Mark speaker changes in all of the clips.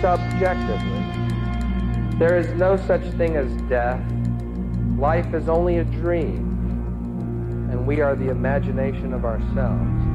Speaker 1: Subjectively. There is no such thing as death. Life is only a dream, and we are the imagination of ourselves.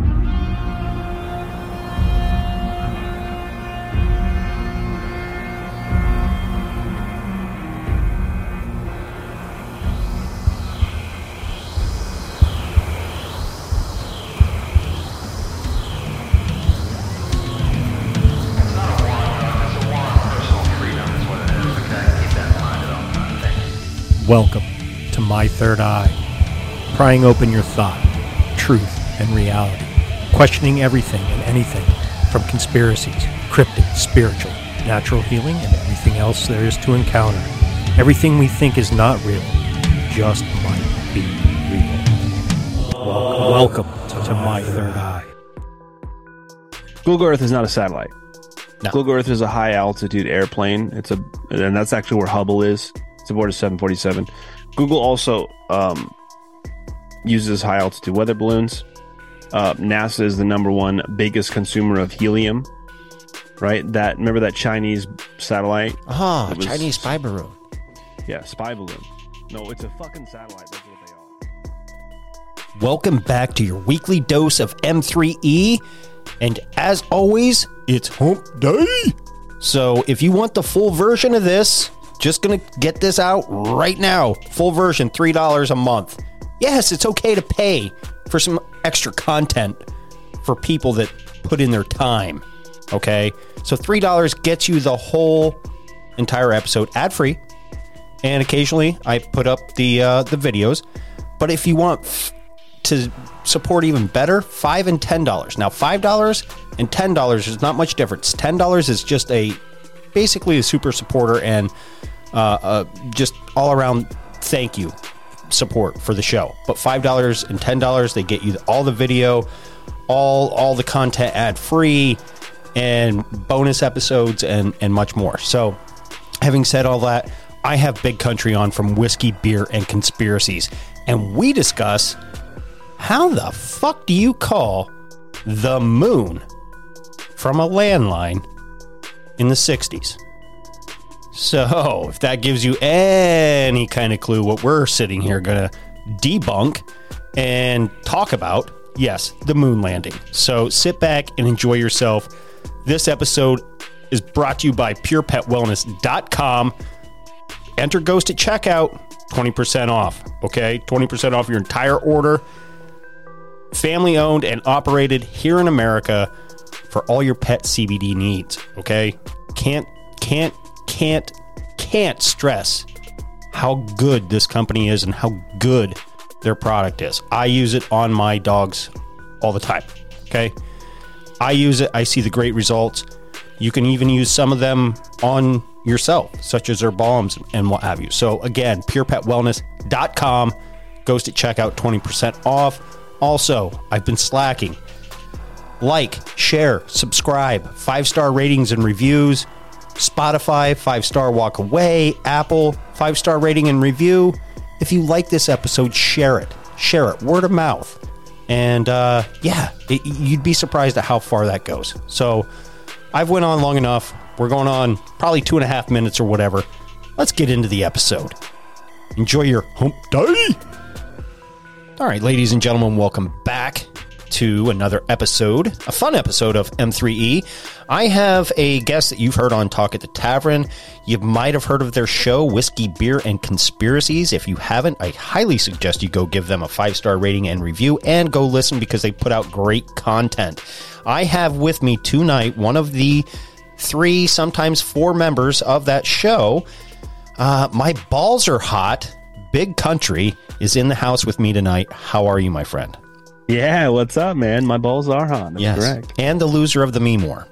Speaker 2: Welcome to My Third Eye, prying open your thought, truth, and reality, questioning everything and anything from conspiracies, cryptic, spiritual, natural healing, and everything else there is to encounter. Everything we think is not real just might be real. Welcome, welcome to My Third Eye.
Speaker 3: Google Earth is not a satellite.
Speaker 2: No.
Speaker 3: Google Earth is a high altitude airplane. It's a, and that's actually where Hubble is. Aboard a 747. Google also um, uses high altitude weather balloons. Uh, NASA is the number one biggest consumer of helium. Right? That remember that Chinese satellite?
Speaker 4: Ah, Chinese spy balloon.
Speaker 3: Yeah, spy balloon. No, it's a fucking satellite. That's what they are.
Speaker 4: Welcome back to your weekly dose of M3E. And as always, it's hump day. So if you want the full version of this, just going to get this out right now. Full version, $3 a month. Yes, it's okay to pay for some extra content for people that put in their time. Okay? So $3 gets you the whole entire episode ad free and occasionally I put up the uh, the videos. But if you want f- to support even better, five and ten dollars. Now, five dollars and ten dollars is not much difference. Ten dollars is just a basically a super supporter and uh, uh, just all around thank you support for the show. But five dollars and ten dollars, they get you all the video, all all the content ad free, and bonus episodes and and much more. So Having said all that, I have Big Country on from Whiskey, Beer, and Conspiracies, and we discuss how the fuck do you call the moon from a landline in the 60s? So, if that gives you any kind of clue what we're sitting here going to debunk and talk about, yes, the moon landing. So, sit back and enjoy yourself. This episode is brought to you by purepetwellness.com. Enter Ghost at checkout, 20% off. Okay, 20% off your entire order. Family owned and operated here in America for all your pet CBD needs. Okay, can't can't can't can't stress how good this company is and how good their product is. I use it on my dogs all the time. Okay, I use it. I see the great results. You can even use some of them on yourself, such as their balms and what have you. So again, purepetwellness.com goes to checkout 20% off. Also, I've been slacking. Like, share, subscribe, five star ratings and reviews. Spotify, five star walk away. Apple, five star rating and review. If you like this episode, share it. Share it, word of mouth. And uh, yeah, it, you'd be surprised at how far that goes. So I've went on long enough. We're going on probably two and a half minutes or whatever. Let's get into the episode. Enjoy your hump day. All right, ladies and gentlemen, welcome back to another episode, a fun episode of M3E. I have a guest that you've heard on Talk at the Tavern. You might have heard of their show, Whiskey, Beer, and Conspiracies. If you haven't, I highly suggest you go give them a five star rating and review and go listen because they put out great content. I have with me tonight one of the three, sometimes four members of that show. Uh, my balls are hot. Big Country is in the house with me tonight. How are you, my friend?
Speaker 3: Yeah, what's up, man? My balls are hot. That's
Speaker 4: yes.
Speaker 3: correct.
Speaker 4: And the loser of the meme war.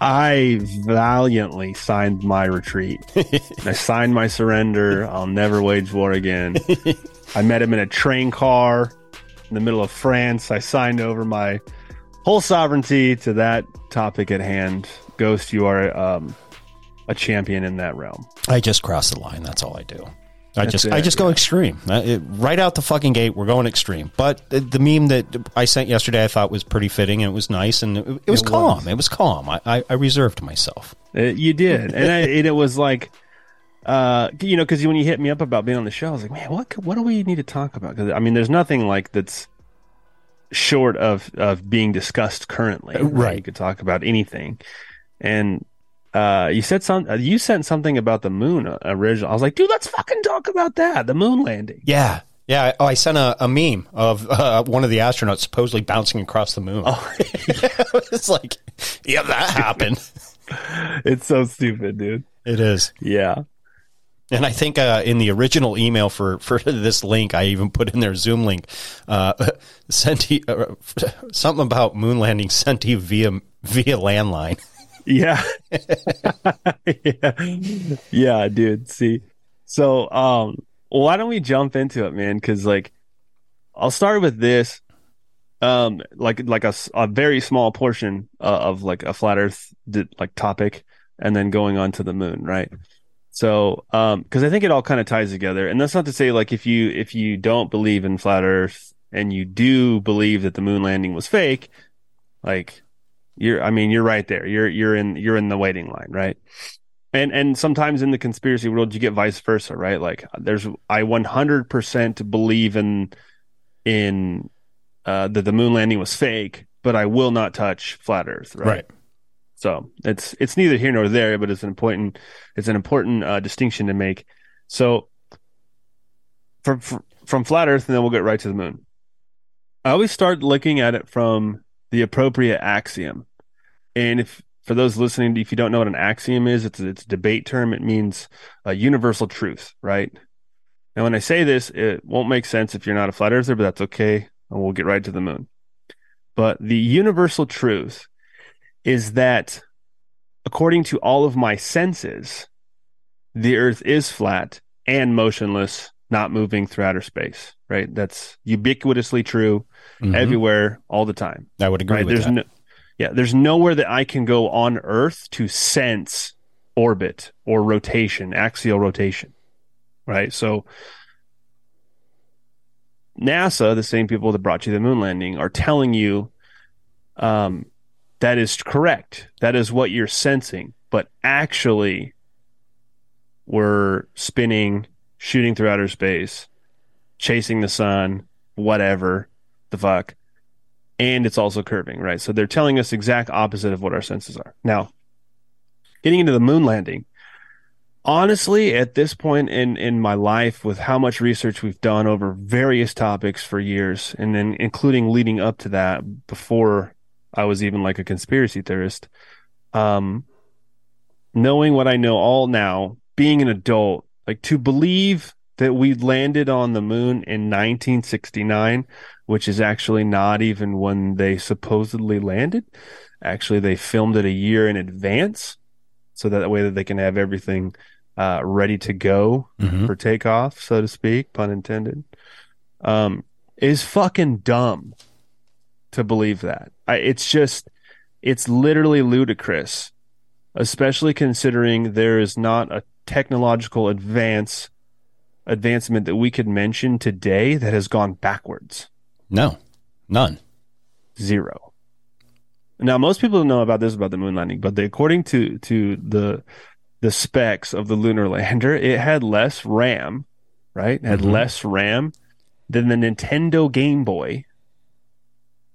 Speaker 3: I valiantly signed my retreat. I signed my surrender. I'll never wage war again. I met him in a train car in the middle of France. I signed over my whole sovereignty to that topic at hand. Ghost, you are um, a champion in that realm.
Speaker 4: I just crossed the line. That's all I do. I just it, I just yeah. go extreme. Uh, it, right out the fucking gate, we're going extreme. But the, the, meme that I sent yesterday, I thought was pretty fitting, and it was nice, and it, it was calm. Was. It was calm. I, I, I reserved myself.
Speaker 3: Uh, you did, and, I, and it was like, uh, you know, because when you hit me up about being on the show, I was like, man, what what do we need to talk about? Because I mean, there's nothing like that's short of of being discussed currently.
Speaker 4: Right? right.
Speaker 3: You could talk about anything, and uh, you said some, uh, you sent something about the moon uh, original. I was like, dude, let's fucking talk about that. The moon landing.
Speaker 4: Yeah. Yeah. Oh, I sent a, a meme of uh, one of the astronauts supposedly bouncing across the moon. Oh, it's like, yeah, that happened.
Speaker 3: it's so stupid, dude.
Speaker 4: It is.
Speaker 3: Yeah.
Speaker 4: And I think uh, in the original email for, for this link, I even put in their Zoom link, uh, sent uh, something about moon landing sent to you via via landline.
Speaker 3: Yeah. yeah. Yeah, dude. See. So, um, why don't we jump into it, man? Cause like, I'll start with this. Um, like, like a, a very small portion uh, of like a flat earth like topic and then going on to the moon, right? So, um, cause I think it all kind of ties together. And that's not to say like if you, if you don't believe in flat earth and you do believe that the moon landing was fake, like you're, I mean, you're right there. You're, you're in, you're in the waiting line, right? And, and sometimes in the conspiracy world, you get vice versa, right? Like there's, I 100% believe in, in, uh, that the moon landing was fake, but I will not touch flat earth, right?
Speaker 4: Right.
Speaker 3: So it's, it's neither here nor there, but it's an important, it's an important, uh, distinction to make. So from, from flat earth, and then we'll get right to the moon. I always start looking at it from the appropriate axiom. And if for those listening, if you don't know what an axiom is, it's a, it's a debate term. It means a universal truth, right? And when I say this, it won't make sense if you're not a flat earther, but that's okay. And we'll get right to the moon. But the universal truth is that according to all of my senses, the earth is flat and motionless, not moving through outer space, right? That's ubiquitously true mm-hmm. everywhere all the time.
Speaker 4: I would agree right?
Speaker 3: There's
Speaker 4: that.
Speaker 3: No, yeah, there's nowhere that I can go on Earth to sense orbit or rotation, axial rotation. Right? So NASA, the same people that brought you the moon landing, are telling you um, that is correct. That is what you're sensing. But actually, we're spinning, shooting through outer space, chasing the sun, whatever the fuck and it's also curving, right? So they're telling us exact opposite of what our senses are. Now, getting into the moon landing, honestly, at this point in in my life, with how much research we've done over various topics for years, and then including leading up to that, before I was even like a conspiracy theorist. Um, knowing what I know all now, being an adult, like to believe that we landed on the moon in 1969, which is actually not even when they supposedly landed. Actually, they filmed it a year in advance, so that way that they can have everything uh, ready to go
Speaker 4: Mhm.
Speaker 3: for takeoff, so to speak, pun intended. Um, is fucking dumb to believe that. I, it's just, it's literally ludicrous, especially considering there is not a technological advance advancement that we could mention today that has gone backwards.
Speaker 4: No, none.
Speaker 3: Zero. Now, most people know about this about the moon landing, but the, according to to the the specs of the lunar lander, it had less RAM, right? It had
Speaker 4: Mhm.
Speaker 3: less RAM than the Nintendo Game Boy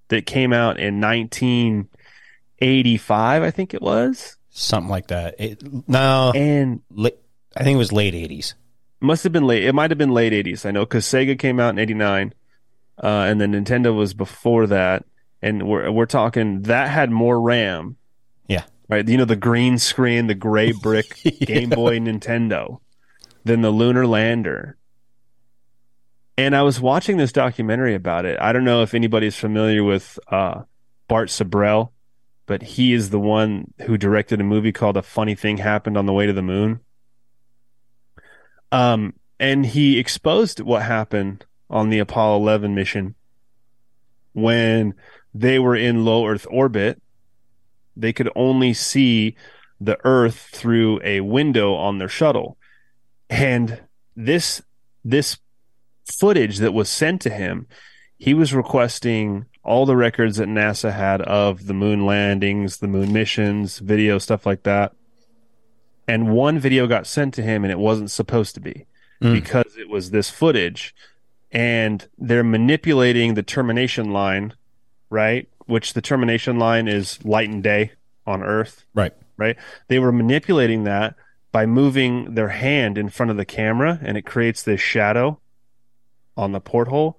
Speaker 3: that came out in 1985, I think it was,
Speaker 4: Something like that. It, no,
Speaker 3: and
Speaker 4: I think it was late 80s.
Speaker 3: Must have been late. It might have been late 80s. I know because Sega came out in 89, uh, and then Nintendo was before that. And we're we're talking that had more RAM,
Speaker 4: Yeah.
Speaker 3: right? You know the green screen, the gray brick Game Boy Nintendo, than the lunar lander. And I was watching this documentary about it. I don't know if anybody's familiar with uh, Bart Sibrel, but he is the one who directed a movie called "A Funny Thing Happened on the Way to the Moon." Um, and he exposed what happened on the Apollo 11 mission when they were in low Earth orbit. They could only see the Earth through a window on their shuttle, and this this footage that was sent to him, he was requesting all the records that NASA had of the moon landings, the moon missions, video stuff like that. And one video got sent to him, and it wasn't supposed to be
Speaker 4: Mm.
Speaker 3: because it was this footage, and they're manipulating the termination line, right? Which the termination line is light and day on Earth
Speaker 4: Right.
Speaker 3: right? They were manipulating that by moving their hand in front of the camera and it creates this shadow on the porthole.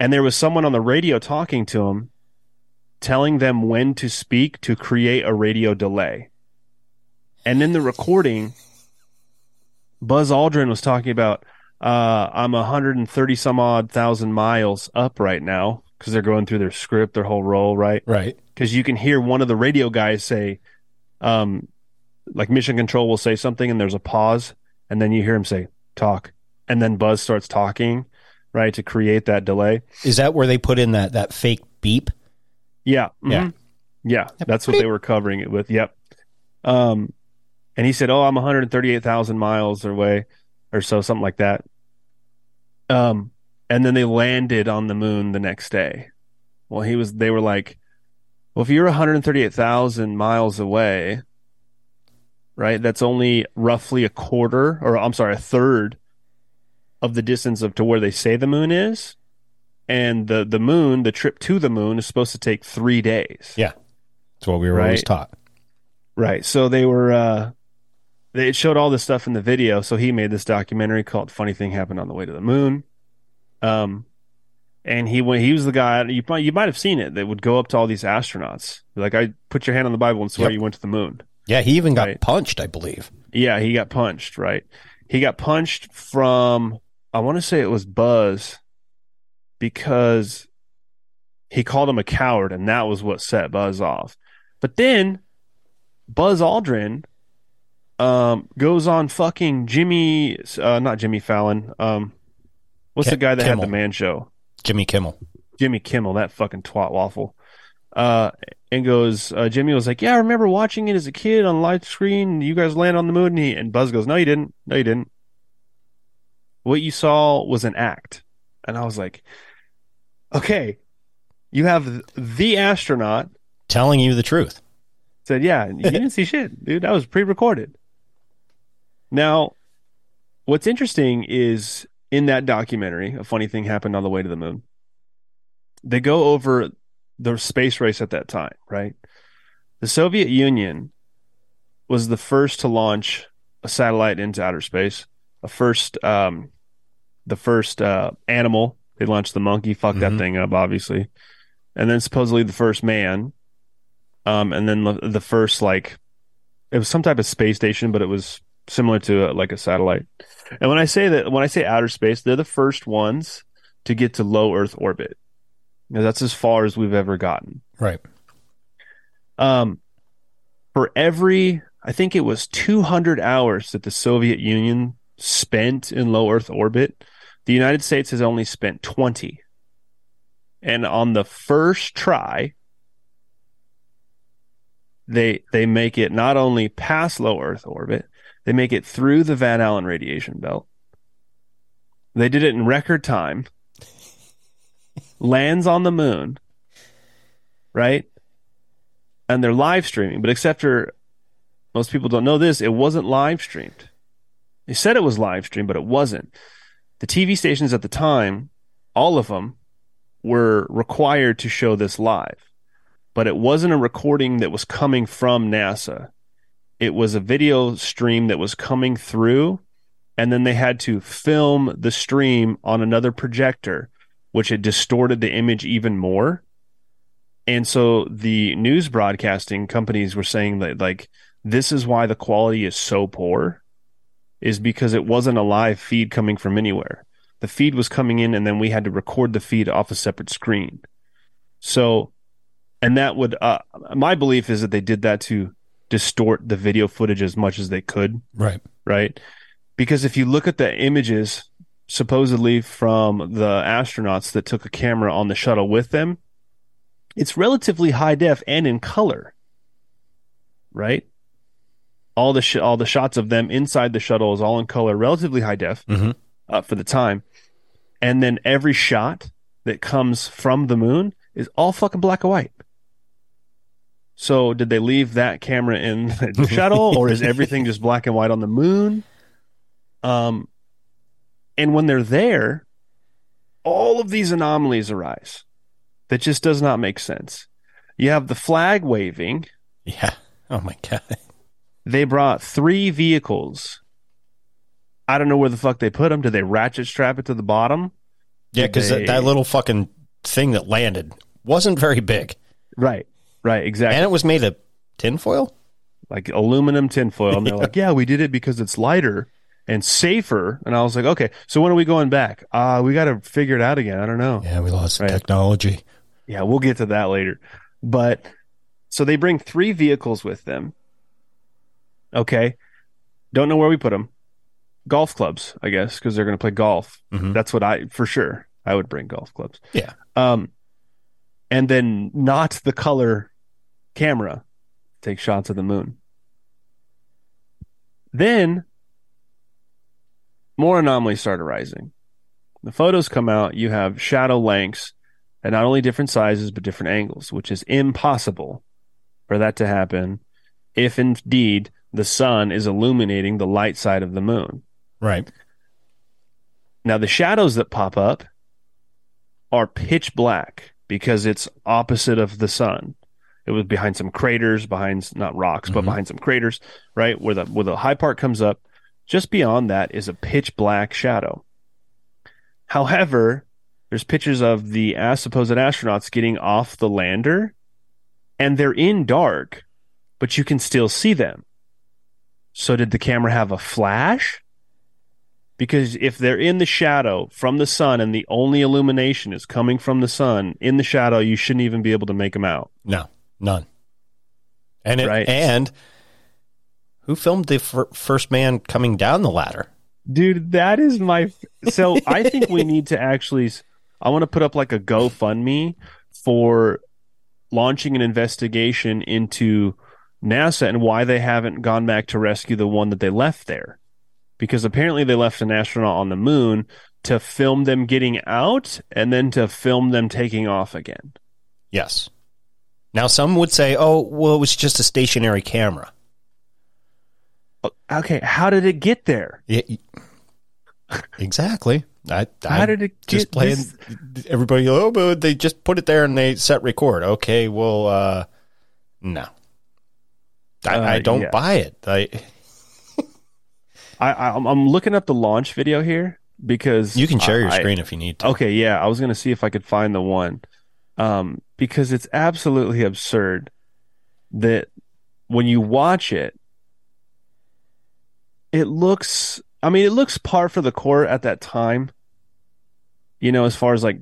Speaker 3: And there was someone on the radio talking to him telling them when to speak to create a radio delay. And in the recording, Buzz Aldrin was talking about, uh, I'm 130 some odd thousand miles up right now because they're going through their script, their whole role, right?
Speaker 4: Right.
Speaker 3: because you can hear one of the radio guys say, um, like mission control will say something and there's a pause, and then you hear him say, talk. And then Buzz starts talking, right, to create that delay.
Speaker 4: Is that where they put in that, that fake beep?
Speaker 3: Yeah.
Speaker 4: Yeah.
Speaker 3: mhm. Yeah. That's what they were covering it with. Yep. Um, and he said, Oh, I'm 138,000 miles away or so, something like that. Um, and then they landed on the moon the next day. Well, he was, they were like, well, if you're 138,000 miles away, right, that's only roughly a quarter, or I'm sorry, a third of the distance of to where they say the moon is. And the, the moon, the trip to the moon is supposed to take three days.
Speaker 4: Yeah. That's what we were always taught.
Speaker 3: Right. So they were uh it showed all this stuff in the video, so he made this documentary called Funny Thing Happened on the Way to the Moon. Um and he went he was the guy you might you might have seen it that would go up to all these astronauts. Like I put your hand on the Bible and swear
Speaker 4: Yep.
Speaker 3: you went to the moon.
Speaker 4: Yeah. He even got
Speaker 3: Right.
Speaker 4: punched, I believe.
Speaker 3: Yeah, he got punched, right? He got punched from I want to say it was Buzz because he called him a coward and that was what set Buzz off. But then Buzz Aldrin um goes on fucking Jimmy uh not Jimmy Fallon. Um what's the guy that had the man show?
Speaker 4: Jimmy Kimmel.
Speaker 3: Jimmy Kimmel, that fucking twat waffle. Uh, and goes, uh, Jimmy was like, yeah, I remember watching it as a kid on live screen. You guys land on the moon. And, he, and Buzz goes, no, you didn't. No, you didn't. What you saw was an act. And I was like, okay, you have the astronaut
Speaker 4: Telling you the truth.
Speaker 3: said, yeah, you didn't see shit, dude. That was pre-recorded. Now, what's interesting is in that documentary, a funny thing happened on the way to the moon. They go over the space race at that time, right? The Soviet Union was the first to launch a satellite into outer space. A first, um, the first uh, animal. They launched the monkey. Fucked that
Speaker 4: Mhm.
Speaker 3: thing up, obviously. and then supposedly the first man, um, and then the, the first like it was some type of space station, but it was similar to a, like a satellite. And when I say that, when I say outer space, they're the first ones to get to low Earth orbit. Know, that's as far as we've ever gotten.
Speaker 4: Right.
Speaker 3: Um, for every, I think it was 200 hours that the Soviet Union spent in low Earth orbit, the United States has only spent 20. And on the first try, they they make it not only past low Earth orbit, they make it through the Van Allen radiation belt. They did it in record time. lands on the moon, right? And they're live streaming, but except for most people don't know this, it wasn't live streamed. They said it was live streamed, but it wasn't. The TV stations at the time, all of them, were required to show this live, but it wasn't a recording that was coming from NASA. It was a video stream that was coming through, and then they had to film the stream on another projector, which had distorted the image even more. And so the news broadcasting companies were saying that, like, this is why the quality is so poor, is because it wasn't a live feed coming from anywhere. The feed was coming in, and then we had to record the feed off a separate screen. So, and that would, uh, my belief is that they did that to distort the video footage as much as they could.
Speaker 4: Right.
Speaker 3: Right. Because if you look at the images supposedly from the astronauts that took a camera on the shuttle with them, it's relatively high def and in color. Right? All the sh- all the shots of them inside the shuttle is all in color, relatively high def
Speaker 4: Mhm.
Speaker 3: uh, for the time. And then every shot that comes from the moon is all fucking black and white. So did they leave that camera in the shuttle or is everything just black and white on the moon? Um and when they're there, all of these anomalies arise. That just does not make sense. You have the flag waving.
Speaker 4: Yeah. Oh my god.
Speaker 3: They brought three vehicles. I don't know where the fuck they put them. Did they ratchet strap it to the bottom?
Speaker 4: Yeah, because
Speaker 3: They-
Speaker 4: that, that little fucking thing that landed wasn't very big,
Speaker 3: Right. Right. Exactly.
Speaker 4: and it was made of tinfoil.
Speaker 3: like aluminum tinfoil. And they're like, yeah, we did it because it's lighter and safer. And I was like, okay, so when are we going back? Uh, we got to figure it out again. I don't know.
Speaker 4: Yeah, we lost
Speaker 3: Right.
Speaker 4: technology.
Speaker 3: Yeah, we'll get to that later. But so they bring three vehicles with them. Okay. Don't know where we put them. Golf clubs, I guess, because they're going to play golf.
Speaker 4: Mhm.
Speaker 3: That's what I, for sure, I would bring golf clubs.
Speaker 4: Yeah.
Speaker 3: Um, and then not the color camera take shots of the moon. Then more anomalies start arising. The photos come out, you have shadow lengths at not only different sizes but different angles, which is impossible for that to happen if indeed the sun is illuminating the light side of the moon.
Speaker 4: Right.
Speaker 3: Now, the shadows that pop up are pitch black because it's opposite of the sun. It was behind some craters, behind not rocks, but
Speaker 4: Mhm.
Speaker 3: behind some craters, right? Where the where the high part comes up. Just beyond that is a pitch black shadow. However, there's pictures of the as supposed astronauts getting off the lander, and they're in dark, but you can still see them. So did the camera have a flash? Because if they're in the shadow from the sun and the only illumination is coming from the sun in the shadow, you shouldn't even be able to make them out.
Speaker 4: No, none. And it,
Speaker 3: Right.
Speaker 4: and who filmed the fir- first man coming down the ladder?
Speaker 3: Dude, that is my. So I think we need to actually. I want to put up like a GoFundMe for launching an investigation into NASA and why they haven't gone back to rescue the one that they left there. Because apparently they left an astronaut on the moon to film them getting out and then to film them taking off again.
Speaker 4: Yes. Now some would say, "Oh, well, it was just a stationary camera."
Speaker 3: Okay, how did it get there?
Speaker 4: Yeah, y- exactly. I,
Speaker 3: How
Speaker 4: I
Speaker 3: did it
Speaker 4: just playing?
Speaker 3: this-
Speaker 4: Everybody, oh, but they just put it there and they set record. Okay, well, uh, no, I,
Speaker 3: Uh,
Speaker 4: I don't
Speaker 3: yeah.
Speaker 4: buy it. I,
Speaker 3: I, I'm looking up the launch video here because
Speaker 4: you can share your screen if you need to.
Speaker 3: Okay, yeah, I was gonna see if I could find the one, um, because it's absolutely absurd that when you watch it, it looks, I mean, it looks par for the court at that time, you know, as far as like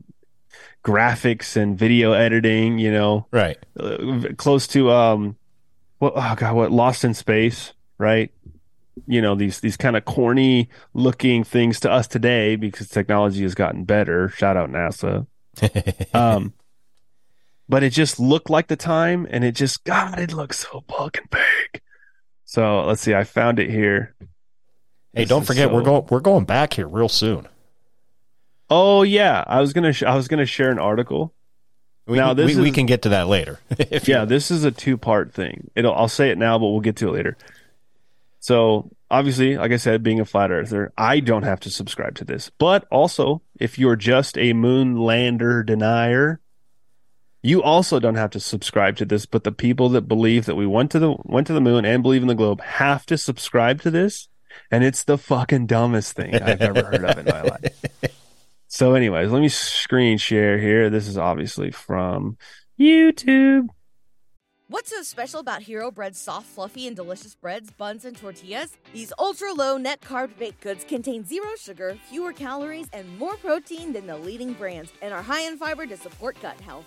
Speaker 3: graphics and video editing, you know,
Speaker 4: Right.
Speaker 3: uh, close to, um, what, oh God, what, Lost in Space, right? You know, these, these kind of corny looking things to us today because technology has gotten better. Shout out NASA. Um, but it just looked like the time, and it just God, it looks so fucking big. So let's see, I found it here.
Speaker 4: Hey,
Speaker 3: This
Speaker 4: don't
Speaker 3: is
Speaker 4: forget we're going we're going back here real soon.
Speaker 3: Oh yeah, I was gonna sh- I was gonna share an article.
Speaker 4: We,
Speaker 3: Now,
Speaker 4: can,
Speaker 3: this
Speaker 4: we, we can get to that later. if you-
Speaker 3: Yeah, this is a two part thing. It'll I'll say it now, but we'll get to it later. So obviously, like I said, being a flat earther, I don't have to subscribe to this. But also, if you're just a moon lander denier, you also don't have to subscribe to this. But the people that believe that we went to the went to the moon and believe in the globe have to subscribe to this, and it's the fucking dumbest thing I've ever heard of in my life. So, anyways, let me screen share here. This is obviously from YouTube.
Speaker 5: What's so special about Hero Bread's soft, fluffy, and delicious breads, buns, and tortillas? These ultra low net carb baked goods contain zero sugar, fewer calories, and more protein than the leading brands, and are high in fiber to support gut health.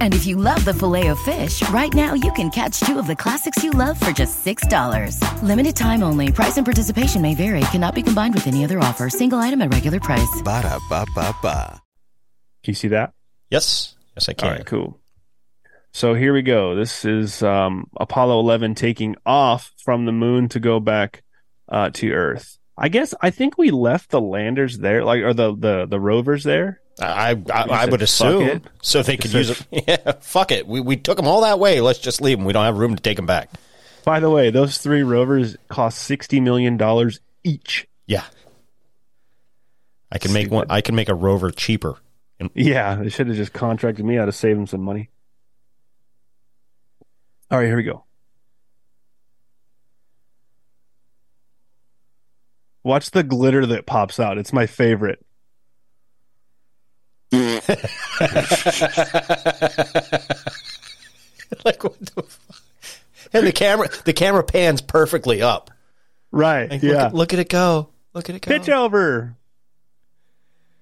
Speaker 6: And if you love the filet of fish, right now you can catch two of the classics you love for just $6. Limited time only. Price and participation may vary. Cannot be combined with any other offer. Single item at regular price.
Speaker 7: Ba-da-ba-ba-ba.
Speaker 3: Can you see that?
Speaker 4: Yes. Yes, I can.
Speaker 3: All right, cool. So here we go. This is um, Apollo 11 taking off from the moon to go back uh, to Earth. I guess I think we left the landers there, like or the the the rovers there.
Speaker 4: I I, I would assume
Speaker 3: it."
Speaker 4: so they could use it. Yeah, fuck it. We we took them all that way. Let's just leave them. We don't have room to take them back.
Speaker 3: By the way, those three rovers cost sixty million dollars each.
Speaker 4: Yeah. I can make one. I can make a rover cheaper.
Speaker 3: Yeah, they should have just contracted me out to save them some money. All right, here we go. Watch the glitter that pops out. It's my favorite.
Speaker 4: like what the fuck? And the camera the camera pans perfectly up.
Speaker 3: Right.
Speaker 4: Like,
Speaker 3: yeah.
Speaker 4: Look at, look at it go. Look at it go.
Speaker 3: Pitch over.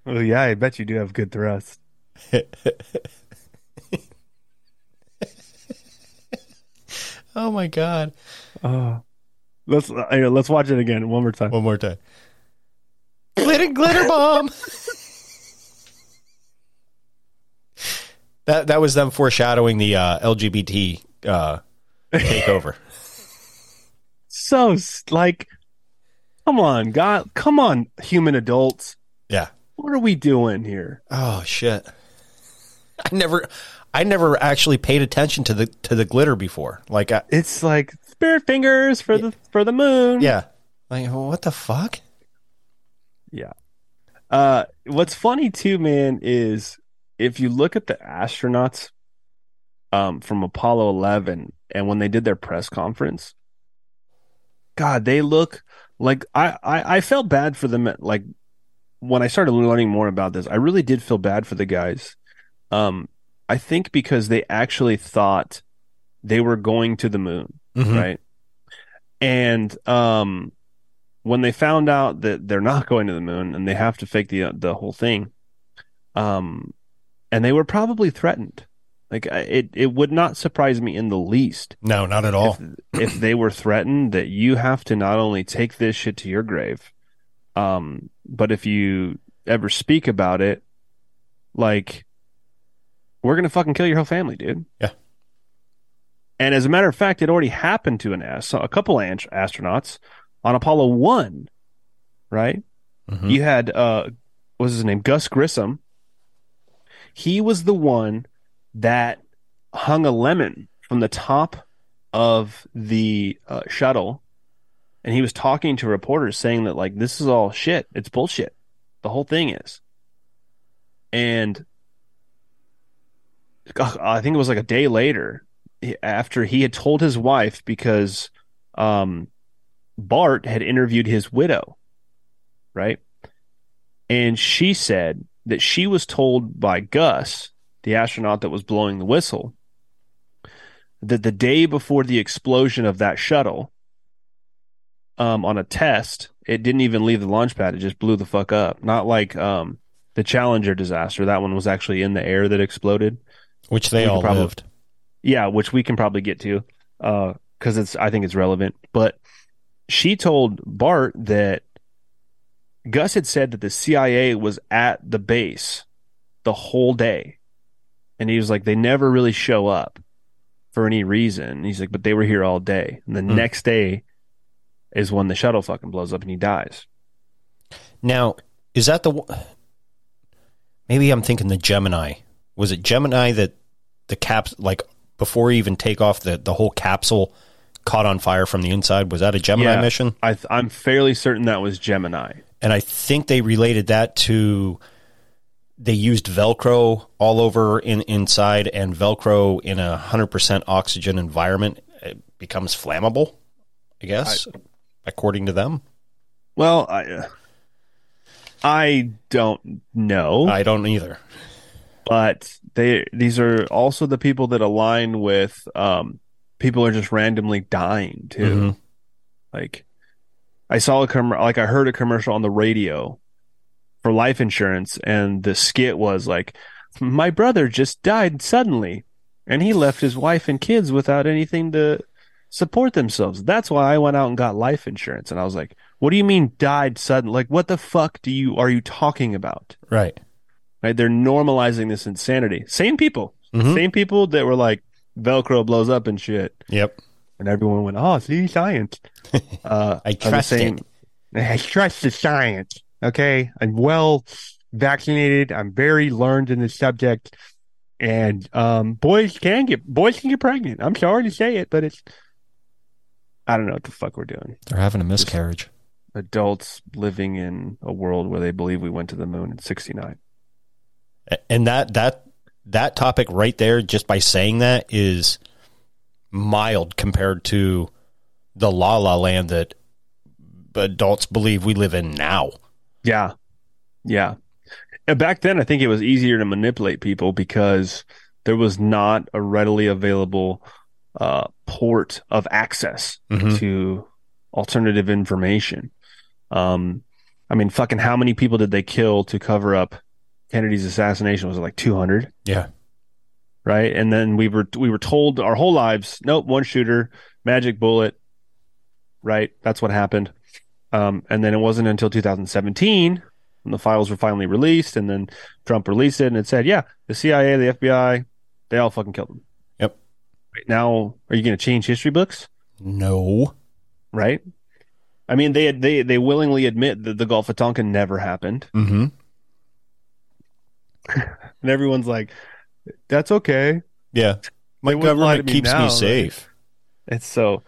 Speaker 3: Oh yeah, I bet you do have good thrust.
Speaker 4: Oh my god.
Speaker 3: Oh, let's uh, let's watch it again one more time.
Speaker 4: One more time. Glitter glitter bomb. that that was them foreshadowing the uh, LGBT uh, takeover.
Speaker 3: So like, come on, God, come on, human adults.
Speaker 4: yeah.
Speaker 3: What are we doing here?
Speaker 4: Oh shit. I never I never actually paid attention to the to the glitter before. Like I,
Speaker 3: It's like spirit fingers for the for the moon.
Speaker 4: yeah. Like what the fuck?
Speaker 3: Yeah. Uh, what's funny too, man, is if you look at the astronauts um, from Apollo 11 and when they did their press conference, God, they look like I, I, I felt bad for them. At, like when I started learning more about this, I really did feel bad for the guys. Um, I think because they actually thought they were going to the moon
Speaker 4: Mhm.
Speaker 3: right? And um, when they found out that they're not going to the moon and they have to fake the the whole thing, um, and they were probably threatened. Like it, it would not surprise me in the least
Speaker 4: No, not at all.
Speaker 3: if, if they were threatened that you have to not only take this shit to your grave, um, but if you ever speak about it, like we're gonna fucking kill your whole family, dude.
Speaker 4: Yeah.
Speaker 3: And as a matter of fact, it already happened to an ast- a couple ant- astronauts on Apollo One, right?
Speaker 4: Mhm.
Speaker 3: You had uh, what was his name? Gus Grissom. He was the one that hung a lemon from the top of the uh, shuttle and he was talking to reporters saying that like this is all shit. It's bullshit. The whole thing is. And I think it was like a day later after he had told his wife because um, Bart had interviewed his widow, right? And she said that she was told by Gus, the astronaut that was blowing the whistle, that the day before the explosion of that shuttle, um, on a test, it didn't even leave the launch pad; it just blew the fuck up. Not like um, the Challenger disaster. That one was actually in the air that exploded,
Speaker 4: which they all
Speaker 3: probably-
Speaker 4: lived.
Speaker 3: yeah, which we can probably get to because it's I think it's relevant. But she told Bart that Gus had said that the CIA was at the base the whole day, and he was like, they never really show up for any reason. And he's like, but they were here all day, and the
Speaker 4: Hmm.
Speaker 3: next day is when the shuttle fucking blows up and he dies.
Speaker 4: Now, is that the? Maybe I'm thinking the Gemini. Was it Gemini that the caps like before you even take off the the whole capsule caught on fire from the inside? Was that a Gemini
Speaker 3: Yeah,
Speaker 4: mission?
Speaker 3: I th- I'm fairly certain that was Gemini.
Speaker 4: And I think they related that to they used Velcro all over in inside, and Velcro in a hundred percent oxygen environment becomes flammable. I guess, according to them.
Speaker 3: Well, I uh, I don't know.
Speaker 4: I don't either.
Speaker 3: but they these are also the people that align with um people are just randomly dying too
Speaker 4: Mhm.
Speaker 3: like i saw a com- like i heard a commercial on the radio for life insurance and the skit was like my brother just died suddenly and he left his wife and kids without anything to support themselves that's why i went out and got life insurance and i was like what do you mean died sudden like what the fuck do you are you talking about
Speaker 4: Right.
Speaker 3: right? They're normalizing this insanity. Same people,
Speaker 4: Mhm.
Speaker 3: same people that were like Velcro blows up and shit,
Speaker 4: Yep.
Speaker 3: And everyone went, "Oh, see science." Uh,
Speaker 4: I trust
Speaker 3: same-
Speaker 4: it.
Speaker 3: I trust the science. Okay, I'm well vaccinated. I'm very learned in the subject, and um, boys can get boys can get pregnant. I'm sorry to say it, but it's I don't know what the fuck we're doing.
Speaker 4: They're having a miscarriage.
Speaker 3: Adults living in a world where they believe we went to the moon in '69.
Speaker 4: And that that that topic right there, just by saying that, is mild compared to the la la land that adults believe we live in now.
Speaker 3: Yeah. Yeah. And back then, I think it was easier to manipulate people because there was not a readily available uh, port of access
Speaker 4: Mhm.
Speaker 3: to alternative information. Um, I mean, fucking, how many people did they kill to cover up Kennedy's assassination? Was it like 200?
Speaker 4: Yeah.
Speaker 3: Right. And then we were, we were told our whole lives, nope, one shooter, magic bullet. Right. That's what happened. Um, and then it wasn't until 2017 when the files were finally released, and then Trump released it, and it said, "Yeah, the CIA, the FBI, they all fucking killed him."
Speaker 4: Yep.
Speaker 3: Right now, are you going to change history books?
Speaker 4: No.
Speaker 3: Right? I mean, they they they willingly admit that the Gulf of Tonkin never happened,
Speaker 4: Mm-hmm.
Speaker 3: and everyone's like, "That's okay."
Speaker 4: Yeah. My
Speaker 3: They wouldn't lie to
Speaker 4: government
Speaker 3: me
Speaker 4: keeps
Speaker 3: now,
Speaker 4: me
Speaker 3: right?
Speaker 4: safe.
Speaker 3: It's so,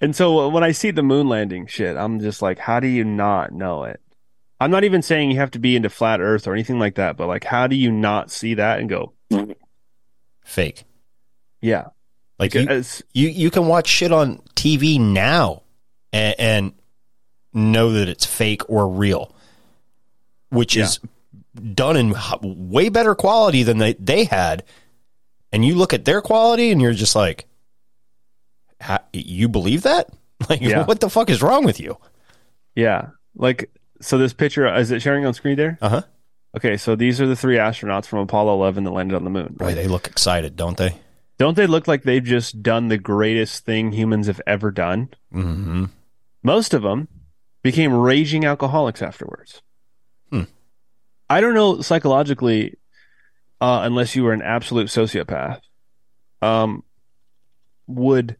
Speaker 3: and so when I see the moon landing shit, I'm just like, how do you not know it? I'm not even saying you have to be into flat Earth or anything like that, but like, how do you not see that and go,
Speaker 4: Fake.
Speaker 3: yeah,
Speaker 4: Like you, you, you can watch shit on TV now and, and know that it's fake or real, which is done in way better quality than they, they had. And you look at their quality and you're just like, you believe that? Like,
Speaker 3: Yeah.
Speaker 4: what the fuck is wrong with you?
Speaker 3: Yeah. Like, so this picture, is it sharing on screen there?
Speaker 4: Uh huh.
Speaker 3: Okay. So these are the three astronauts from Apollo 11 that landed on the moon.
Speaker 4: Boy, they look excited, don't they?
Speaker 3: Don't they look like they've just done the greatest thing humans have ever done?
Speaker 4: Mm-hmm.
Speaker 3: Most of them became raging alcoholics afterwards.
Speaker 4: Hmm.
Speaker 3: I don't know psychologically, uh, unless you were an absolute sociopath, um, would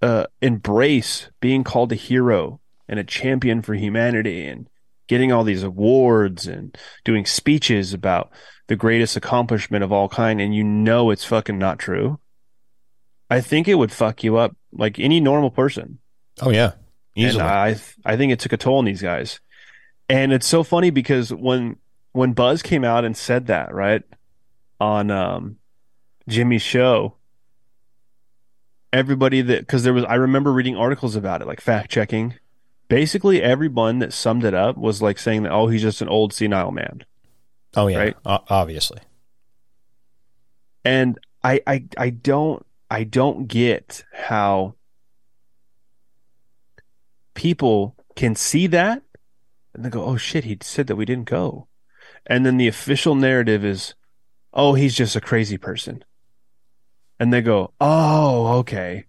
Speaker 3: uh, embrace being called a hero and a champion for humanity and getting all these awards and doing speeches about the greatest accomplishment of all kind, and you know it's fucking not true. I think it would fuck you up like any normal person.
Speaker 4: Oh yeah,
Speaker 3: And
Speaker 4: easily.
Speaker 3: I I think it took a toll on these guys. And it's so funny because when when Buzz came out and said that, right, on um Jimmy's show, everybody that because there was I remember reading articles about it, like fact checking. Basically everyone that summed it up was like saying that, oh, he's just an old senile man.
Speaker 4: oh yeah,
Speaker 3: right.
Speaker 4: o- obviously.
Speaker 3: and I, I I don't I don't get how people can see that and they go, "Oh shit, he said that we didn't go," and then the official narrative is, "Oh, he's just a crazy person," and they go, "Oh, okay,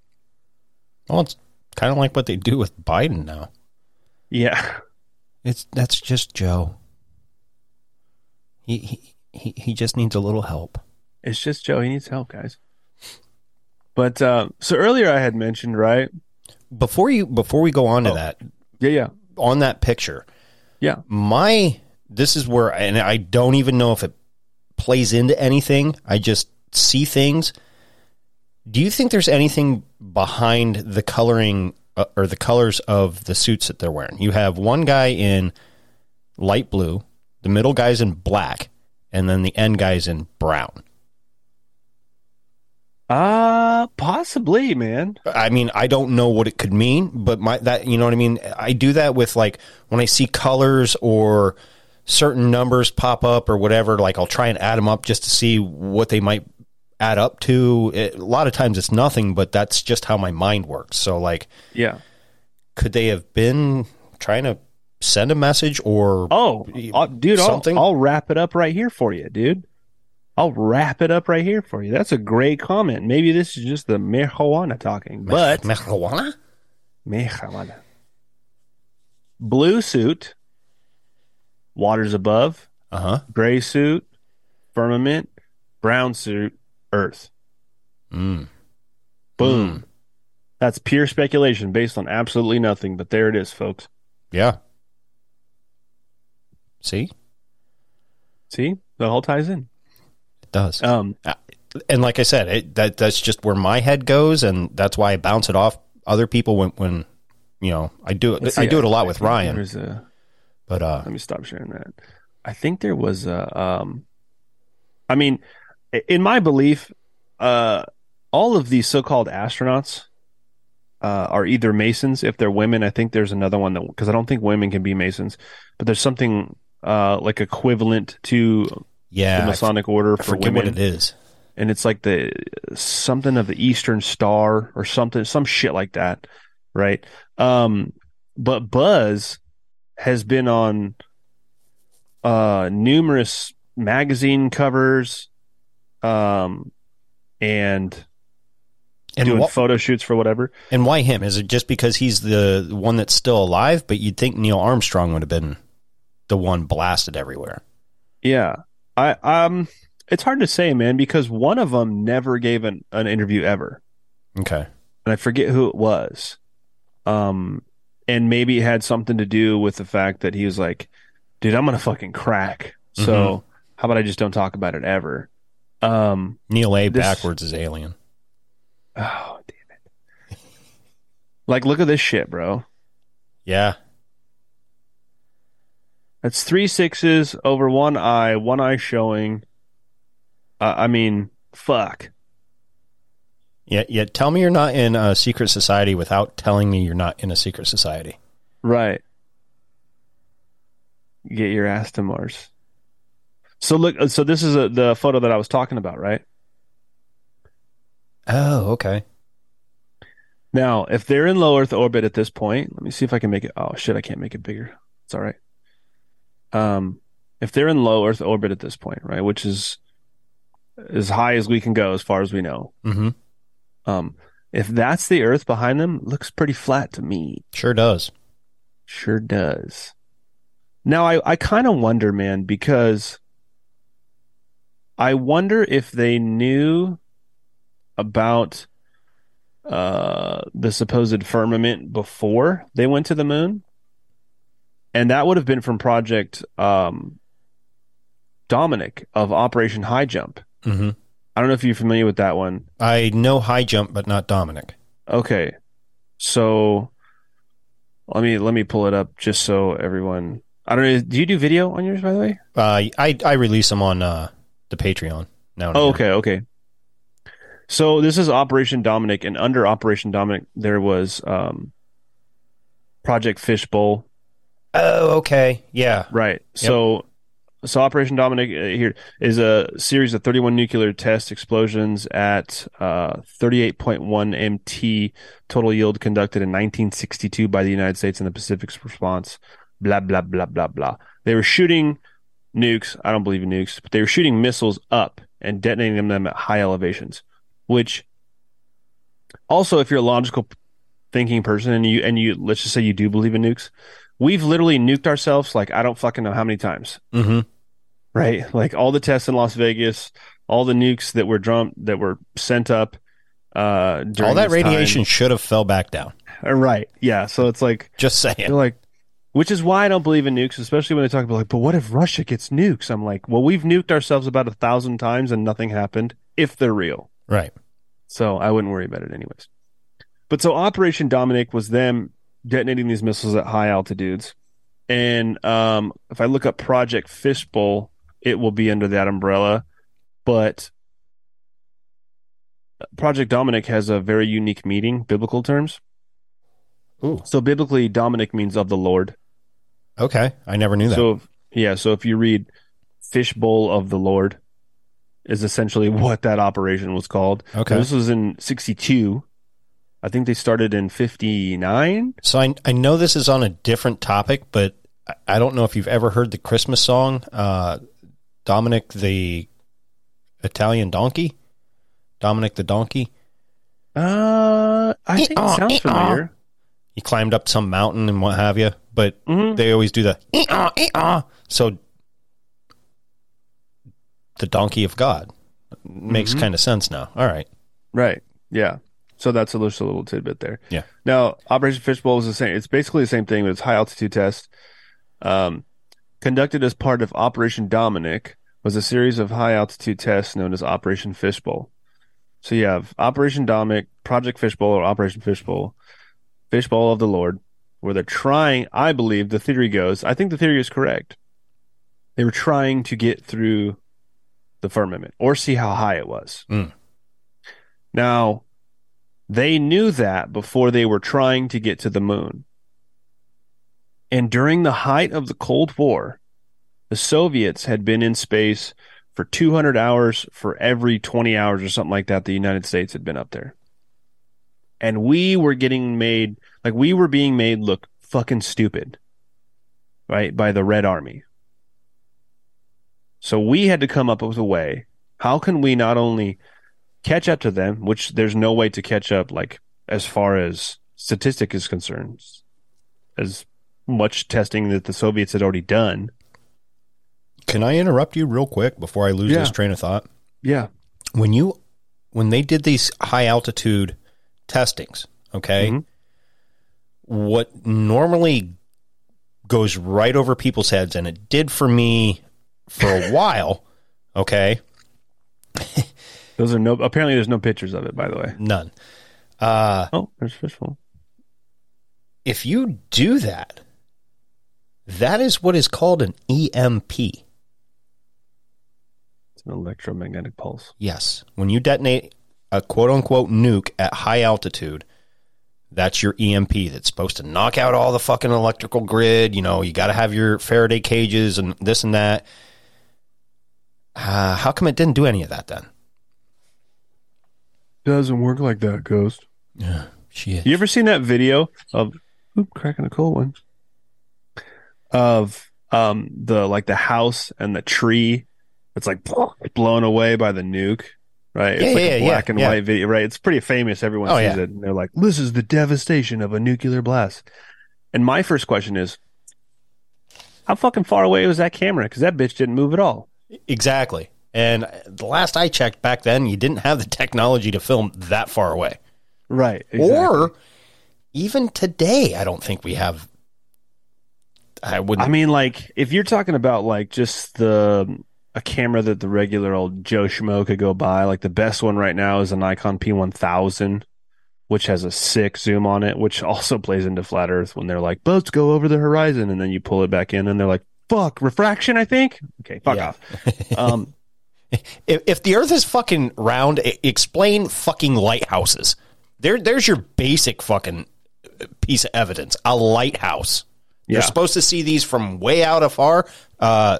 Speaker 4: Well, it's kind of like what they do with Biden now.
Speaker 3: yeah,
Speaker 4: It's that's just Joe. He he he, he just needs a little help.
Speaker 3: it's just Joe. He needs help, guys." But uh, so earlier I had mentioned, right?
Speaker 4: Before you before we go on to
Speaker 3: Oh.
Speaker 4: that,
Speaker 3: Yeah, yeah,
Speaker 4: on that picture,
Speaker 3: yeah.
Speaker 4: my this is where and I don't even know if it plays into anything. I just see things. Do you think there's anything behind the coloring uh, or the colors of the suits that they're wearing? You have one guy in light blue, the middle guy's in black, and then the end guy's in brown.
Speaker 3: Uh possibly, man.
Speaker 4: I mean, I don't know what it could mean, but my that you know what I mean. I do that with like when I see colors or certain numbers pop up or whatever. Like I'll try and add them up just to see what they might add up to. It, a lot of times it's nothing, but that's just how my mind works. So like,
Speaker 3: Yeah.
Speaker 4: could they have been trying to send a message or
Speaker 3: Oh, uh, dude, I'll. I'll wrap it up right here for you, dude. I'll wrap it up right here for you. That's a great comment. Maybe this is just the marijuana talking, but
Speaker 4: marijuana?
Speaker 3: marijuana. Blue suit, waters above,
Speaker 4: Uh huh.
Speaker 3: gray suit, firmament, brown suit, earth.
Speaker 4: Mm.
Speaker 3: Boom. That's pure speculation based on absolutely nothing, but there it is, folks.
Speaker 4: Yeah. See,
Speaker 3: See? The whole ties in.
Speaker 4: Does.
Speaker 3: Um,
Speaker 4: and like I said, it, that that's just where my head goes, and that's why I bounce it off other people when when you know I do it. I do it a lot with Ryan,
Speaker 3: a,
Speaker 4: but uh,
Speaker 3: let me stop sharing that. I think there was a, um, I mean, in my belief, uh, all of these so-called astronauts uh, are either Masons. If they're women, I think there's another one that because I don't think women can be Masons, but there's something uh, like equivalent to
Speaker 4: yeah,
Speaker 3: the
Speaker 4: I
Speaker 3: Masonic order
Speaker 4: I
Speaker 3: for
Speaker 4: forget
Speaker 3: women,
Speaker 4: what it is.
Speaker 3: and it's like the something of the Eastern Star or something, some shit like that, right? Um, but Buzz has been on uh numerous magazine covers, um, and,
Speaker 4: And
Speaker 3: doing
Speaker 4: wha-
Speaker 3: photo shoots for whatever.
Speaker 4: and why him? Is it just because he's the one that's still alive? But you'd think Neil Armstrong would have been the one blasted everywhere.
Speaker 3: Yeah, I um, it's hard to say, man, because one of them never gave an, an interview ever.
Speaker 4: Okay,
Speaker 3: and I forget who it was. Um, and maybe it had something to do with the fact that he was like, "Dude, I'm gonna fucking crack." So how about I just don't talk about it ever? Um,
Speaker 4: Neil A.
Speaker 3: This-
Speaker 4: backwards is alien.
Speaker 3: oh damn it! Like, look at this shit, bro.
Speaker 4: Yeah,
Speaker 3: That's three sixes over one eye, one eye showing. Uh, I mean, fuck.
Speaker 4: yeah, yeah. Tell me you're not in a secret society without telling me you're not in a secret society.
Speaker 3: Right. Get your ass to Mars. So look, so this is a, the photo that I was talking about, right?
Speaker 4: Oh, okay.
Speaker 3: Now, if they're in low Earth orbit at this point, let me see if I can make it. Oh shit, I can't make it bigger. It's all right. Um, if they're in low Earth orbit at this point, right, which is as high as we can go as far as we know.
Speaker 4: Mm-hmm.
Speaker 3: Um, if that's the Earth behind them, looks pretty flat to me.
Speaker 4: Sure does.
Speaker 3: Sure does. Now I, I kind of wonder, man, because I wonder if they knew about uh the supposed firmament before they went to the moon. And that would have been from Project um Dominic of Operation High Jump.
Speaker 4: Mm-hmm.
Speaker 3: I don't know if you're familiar with that one.
Speaker 4: I know high jump, but not Dominic.
Speaker 3: Okay. So Let me let me pull it up just so everyone. I don't know. Do you do video on yours, by the way?
Speaker 4: Uh, I I release them on uh, the Patreon now.
Speaker 3: Oh, okay, okay. So this is Operation Dominic, and under Operation Dominic, there was um, Project Fishbowl.
Speaker 4: Oh, okay. Yeah.
Speaker 3: Right. So, so Operation Dominic uh, here is a series of 31 nuclear test explosions at uh, 38.1 MT total yield conducted in 1962 by the United States and the Pacific's response. Blah blah blah blah blah. They were shooting nukes. I don't believe in nukes, but they were shooting missiles up and detonating them at high elevations. Which also, if you're a logical thinking person and you and you let's just say you do believe in nukes, we've literally nuked ourselves like I don't fucking know how many times.
Speaker 4: Mm-hmm.
Speaker 3: Right? Like all the tests in Las Vegas, all the nukes that were drunk that were sent up uh during
Speaker 4: All that
Speaker 3: this time.
Speaker 4: radiation should have fell back down.
Speaker 3: Uh, Right. Yeah. So it's like
Speaker 4: Just saying.
Speaker 3: They're like, which is why I don't believe in nukes, especially when they talk about like, but what if Russia gets nukes? I'm like, well, we've nuked ourselves about a thousand times and nothing happened if they're real.
Speaker 4: Right.
Speaker 3: So I wouldn't worry about it anyways. But so Operation Dominic was them detonating these missiles at high altitudes. And um, if I look up Project Fishbowl, it will be under that umbrella. But Project Dominic has a very unique meaning, biblical terms.
Speaker 4: Ooh.
Speaker 3: So biblically, Dominic means of the Lord.
Speaker 4: Okay. I never knew that.
Speaker 3: So if- yeah, so if you read Fishbowl of the Lord, is essentially what that operation was called.
Speaker 4: Okay.
Speaker 3: Now, this was in '62. I think they started in '59.
Speaker 4: So I I know this is on a different topic, but I- don't know if you've ever heard the Christmas song, uh, Dominic the Italian donkey, Dominic the donkey.
Speaker 3: Uh, I think it
Speaker 4: Eh-uh,
Speaker 3: sounds familiar.
Speaker 4: He climbed up some mountain and what have you, but
Speaker 3: Mhm.
Speaker 4: they always do the "Eh-uh, eh-uh." so the donkey of God makes
Speaker 3: Mhm.
Speaker 4: kind of sense now. All right.
Speaker 3: Right. Yeah. So that's a just a little tidbit there.
Speaker 4: Yeah.
Speaker 3: Now, Operation Fishbowl is the same. It's basically the same thing, but it's high altitude test. Um, conducted as part of Operation Dominic was a series of high altitude tests known as Operation Fishbowl. So you have Operation Dominic, Project Fishbowl, or Operation Fishbowl, Fishbowl of the Lord, where they're trying. I believe the theory goes. I think the theory is correct. They were trying to get through the firmament or see how high it was.
Speaker 4: Mm.
Speaker 3: Now, they knew that before they were trying to get to the moon. And during the height of the Cold War, the Soviets had been in space for 200 hours for every 20 hours or something like that. The United States had been up there. And we were getting made, like, we were being made look fucking stupid, right, by the Red Army. So we had to come up with a way. How can we not only catch up to them, which there's no way to catch up, like as far as statistic is concerned, as much testing that the Soviets had already done.
Speaker 4: Can I interrupt you real quick before I lose
Speaker 3: Yeah.
Speaker 4: this train of thought?
Speaker 3: Yeah.
Speaker 4: when you when they did these high altitude testings, okay,
Speaker 3: Mhm.
Speaker 4: what normally goes right over people's heads, and it did for me for a while, okay,
Speaker 3: Those are no. Apparently, there's no pictures of it. By the way.
Speaker 4: none. Uh,
Speaker 3: Oh, there's fishbowl.
Speaker 4: if you do that, that is what is called an EMP.
Speaker 3: It's an electromagnetic pulse.
Speaker 4: Yes. When you detonate a quote unquote nuke at high altitude, that's your EMP that's supposed to knock out all the fucking electrical grid. You know, you got to have your Faraday cages and this and that. Uh, how come it didn't do any of that then?
Speaker 3: Doesn't work like that, Ghost.
Speaker 4: Yeah, shit.
Speaker 3: You ever seen that video of oop, cracking a cold one of um the like the house and the tree it's like blown away by the nuke right it's
Speaker 4: Yeah,
Speaker 3: like
Speaker 4: yeah,
Speaker 3: a
Speaker 4: yeah,
Speaker 3: black and
Speaker 4: yeah.
Speaker 3: white video right it's pretty famous everyone
Speaker 4: Oh,
Speaker 3: sees
Speaker 4: yeah.
Speaker 3: it and they're like this is the devastation of a nuclear blast and my first question is how fucking far away was that camera because that bitch didn't move at all
Speaker 4: Exactly. And the last I checked back then, you didn't have the technology to film that far away.
Speaker 3: right
Speaker 4: Or even today, I don't think we have. I wouldn't.
Speaker 3: I mean, like, if you're talking about like just the a camera that the regular old Joe Schmo could go buy, like the best one right now is a Nikon P1000, which has a sick zoom on it, which also plays into flat Earth when they're like boats go over the horizon, and then you pull it back in, and they're like fuck refraction. I think okay, fuck
Speaker 4: Yeah.
Speaker 3: off. Um,
Speaker 4: If, if the Earth is fucking round, explain fucking lighthouses. There, there's your basic fucking piece of evidence. A lighthouse. You're
Speaker 3: Yeah.
Speaker 4: supposed to see these from way out afar. Uh,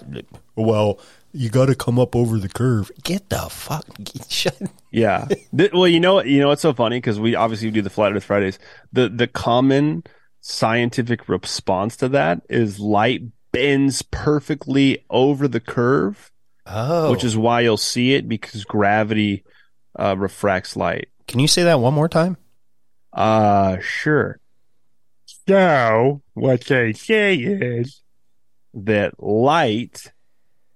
Speaker 4: well, you got to come up over the curve. Get the fuck.
Speaker 3: Yeah. Well, you know what? You know what's so funny because we obviously do the Flat Earth Fridays. The the common scientific response to that is light bends perfectly over the curve,
Speaker 4: Oh,
Speaker 3: which is why you'll see it because gravity uh, refracts light.
Speaker 4: Can you say that one more time?
Speaker 3: Uh sure. So what they say is that light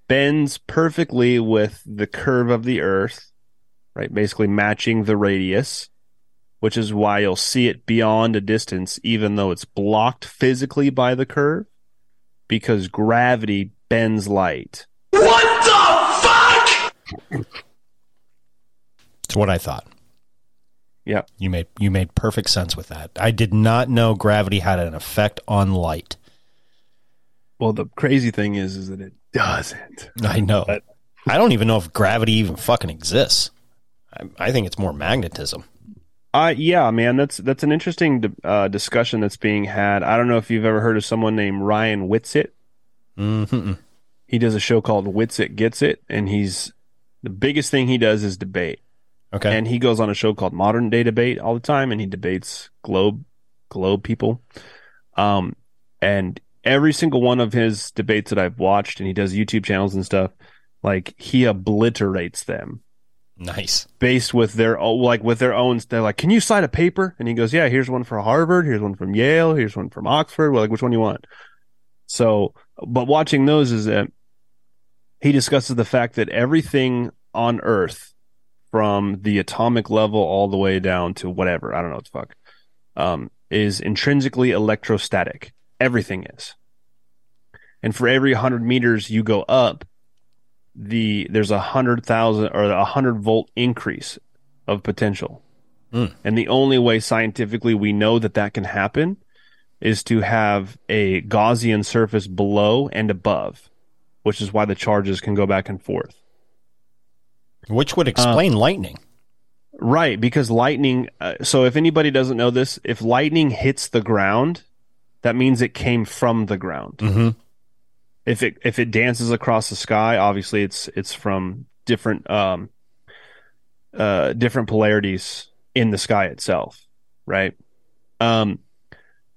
Speaker 3: bends perfectly with the curve of the Earth, right? Basically matching the radius, which is why you'll see it beyond a distance, even though it's blocked physically by the curve, because gravity bends light.
Speaker 4: It's what I thought.
Speaker 3: Yeah.
Speaker 4: You made you made perfect sense with that. I did not know gravity had an effect on light.
Speaker 3: Well, the crazy thing is, is that it doesn't.
Speaker 4: I know.
Speaker 3: But-
Speaker 4: I don't even know if gravity even fucking exists. I, I think it's more magnetism.
Speaker 3: Uh, yeah, man, that's that's an interesting uh, discussion that's being had. I don't know if you've ever heard of someone named Ryan Whitsitt.
Speaker 4: Mm-hmm.
Speaker 3: He does a show called Whitsitt Gets It, and he's the biggest thing he does is debate.
Speaker 4: Okay.
Speaker 3: And he goes on a show called Modern Day Debate all the time, and he debates globe globe people. Um, and every single one of his debates that I've watched, and he does YouTube channels and stuff, like he obliterates them
Speaker 4: nice.
Speaker 3: based with their own, like with their own. They're like, "Can you cite a paper?" And he goes, "Yeah, here's one for Harvard. Here's one from Yale. Here's one from Oxford. Well, like, which one you want?" So, but watching those is that he discusses the fact that everything on Earth, from the atomic level all the way down to whatever I don't know what the fuck, um, is intrinsically electrostatic. Everything is, and for every hundred meters you go up, the there's a hundred thousand or a hundred volt increase of potential.
Speaker 4: Mm.
Speaker 3: And the only way scientifically we know that that can happen is to have a Gaussian surface below and above, which is why the charges can go back and forth.
Speaker 4: Which would explain lightning.
Speaker 3: Right, because lightning. Uh, so if anybody doesn't know this, if lightning hits the ground, that means it came from the ground.
Speaker 4: Mm-hmm.
Speaker 3: if it if it dances across the sky, obviously it's it's from different um uh different polarities in the sky itself, right? Um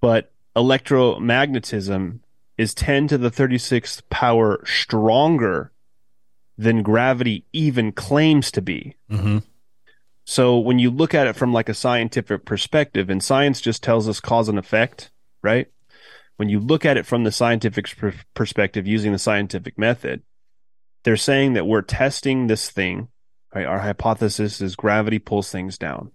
Speaker 3: but electromagnetism is 10 to the 36th power stronger than gravity even claims to be.
Speaker 4: Mm-hmm.
Speaker 3: So when you look at it from like a scientific perspective, and science just tells us cause and effect, right? When you look at it from the scientific per- perspective using the scientific method, they're saying that we're testing this thing, right? Our hypothesis is gravity pulls things down.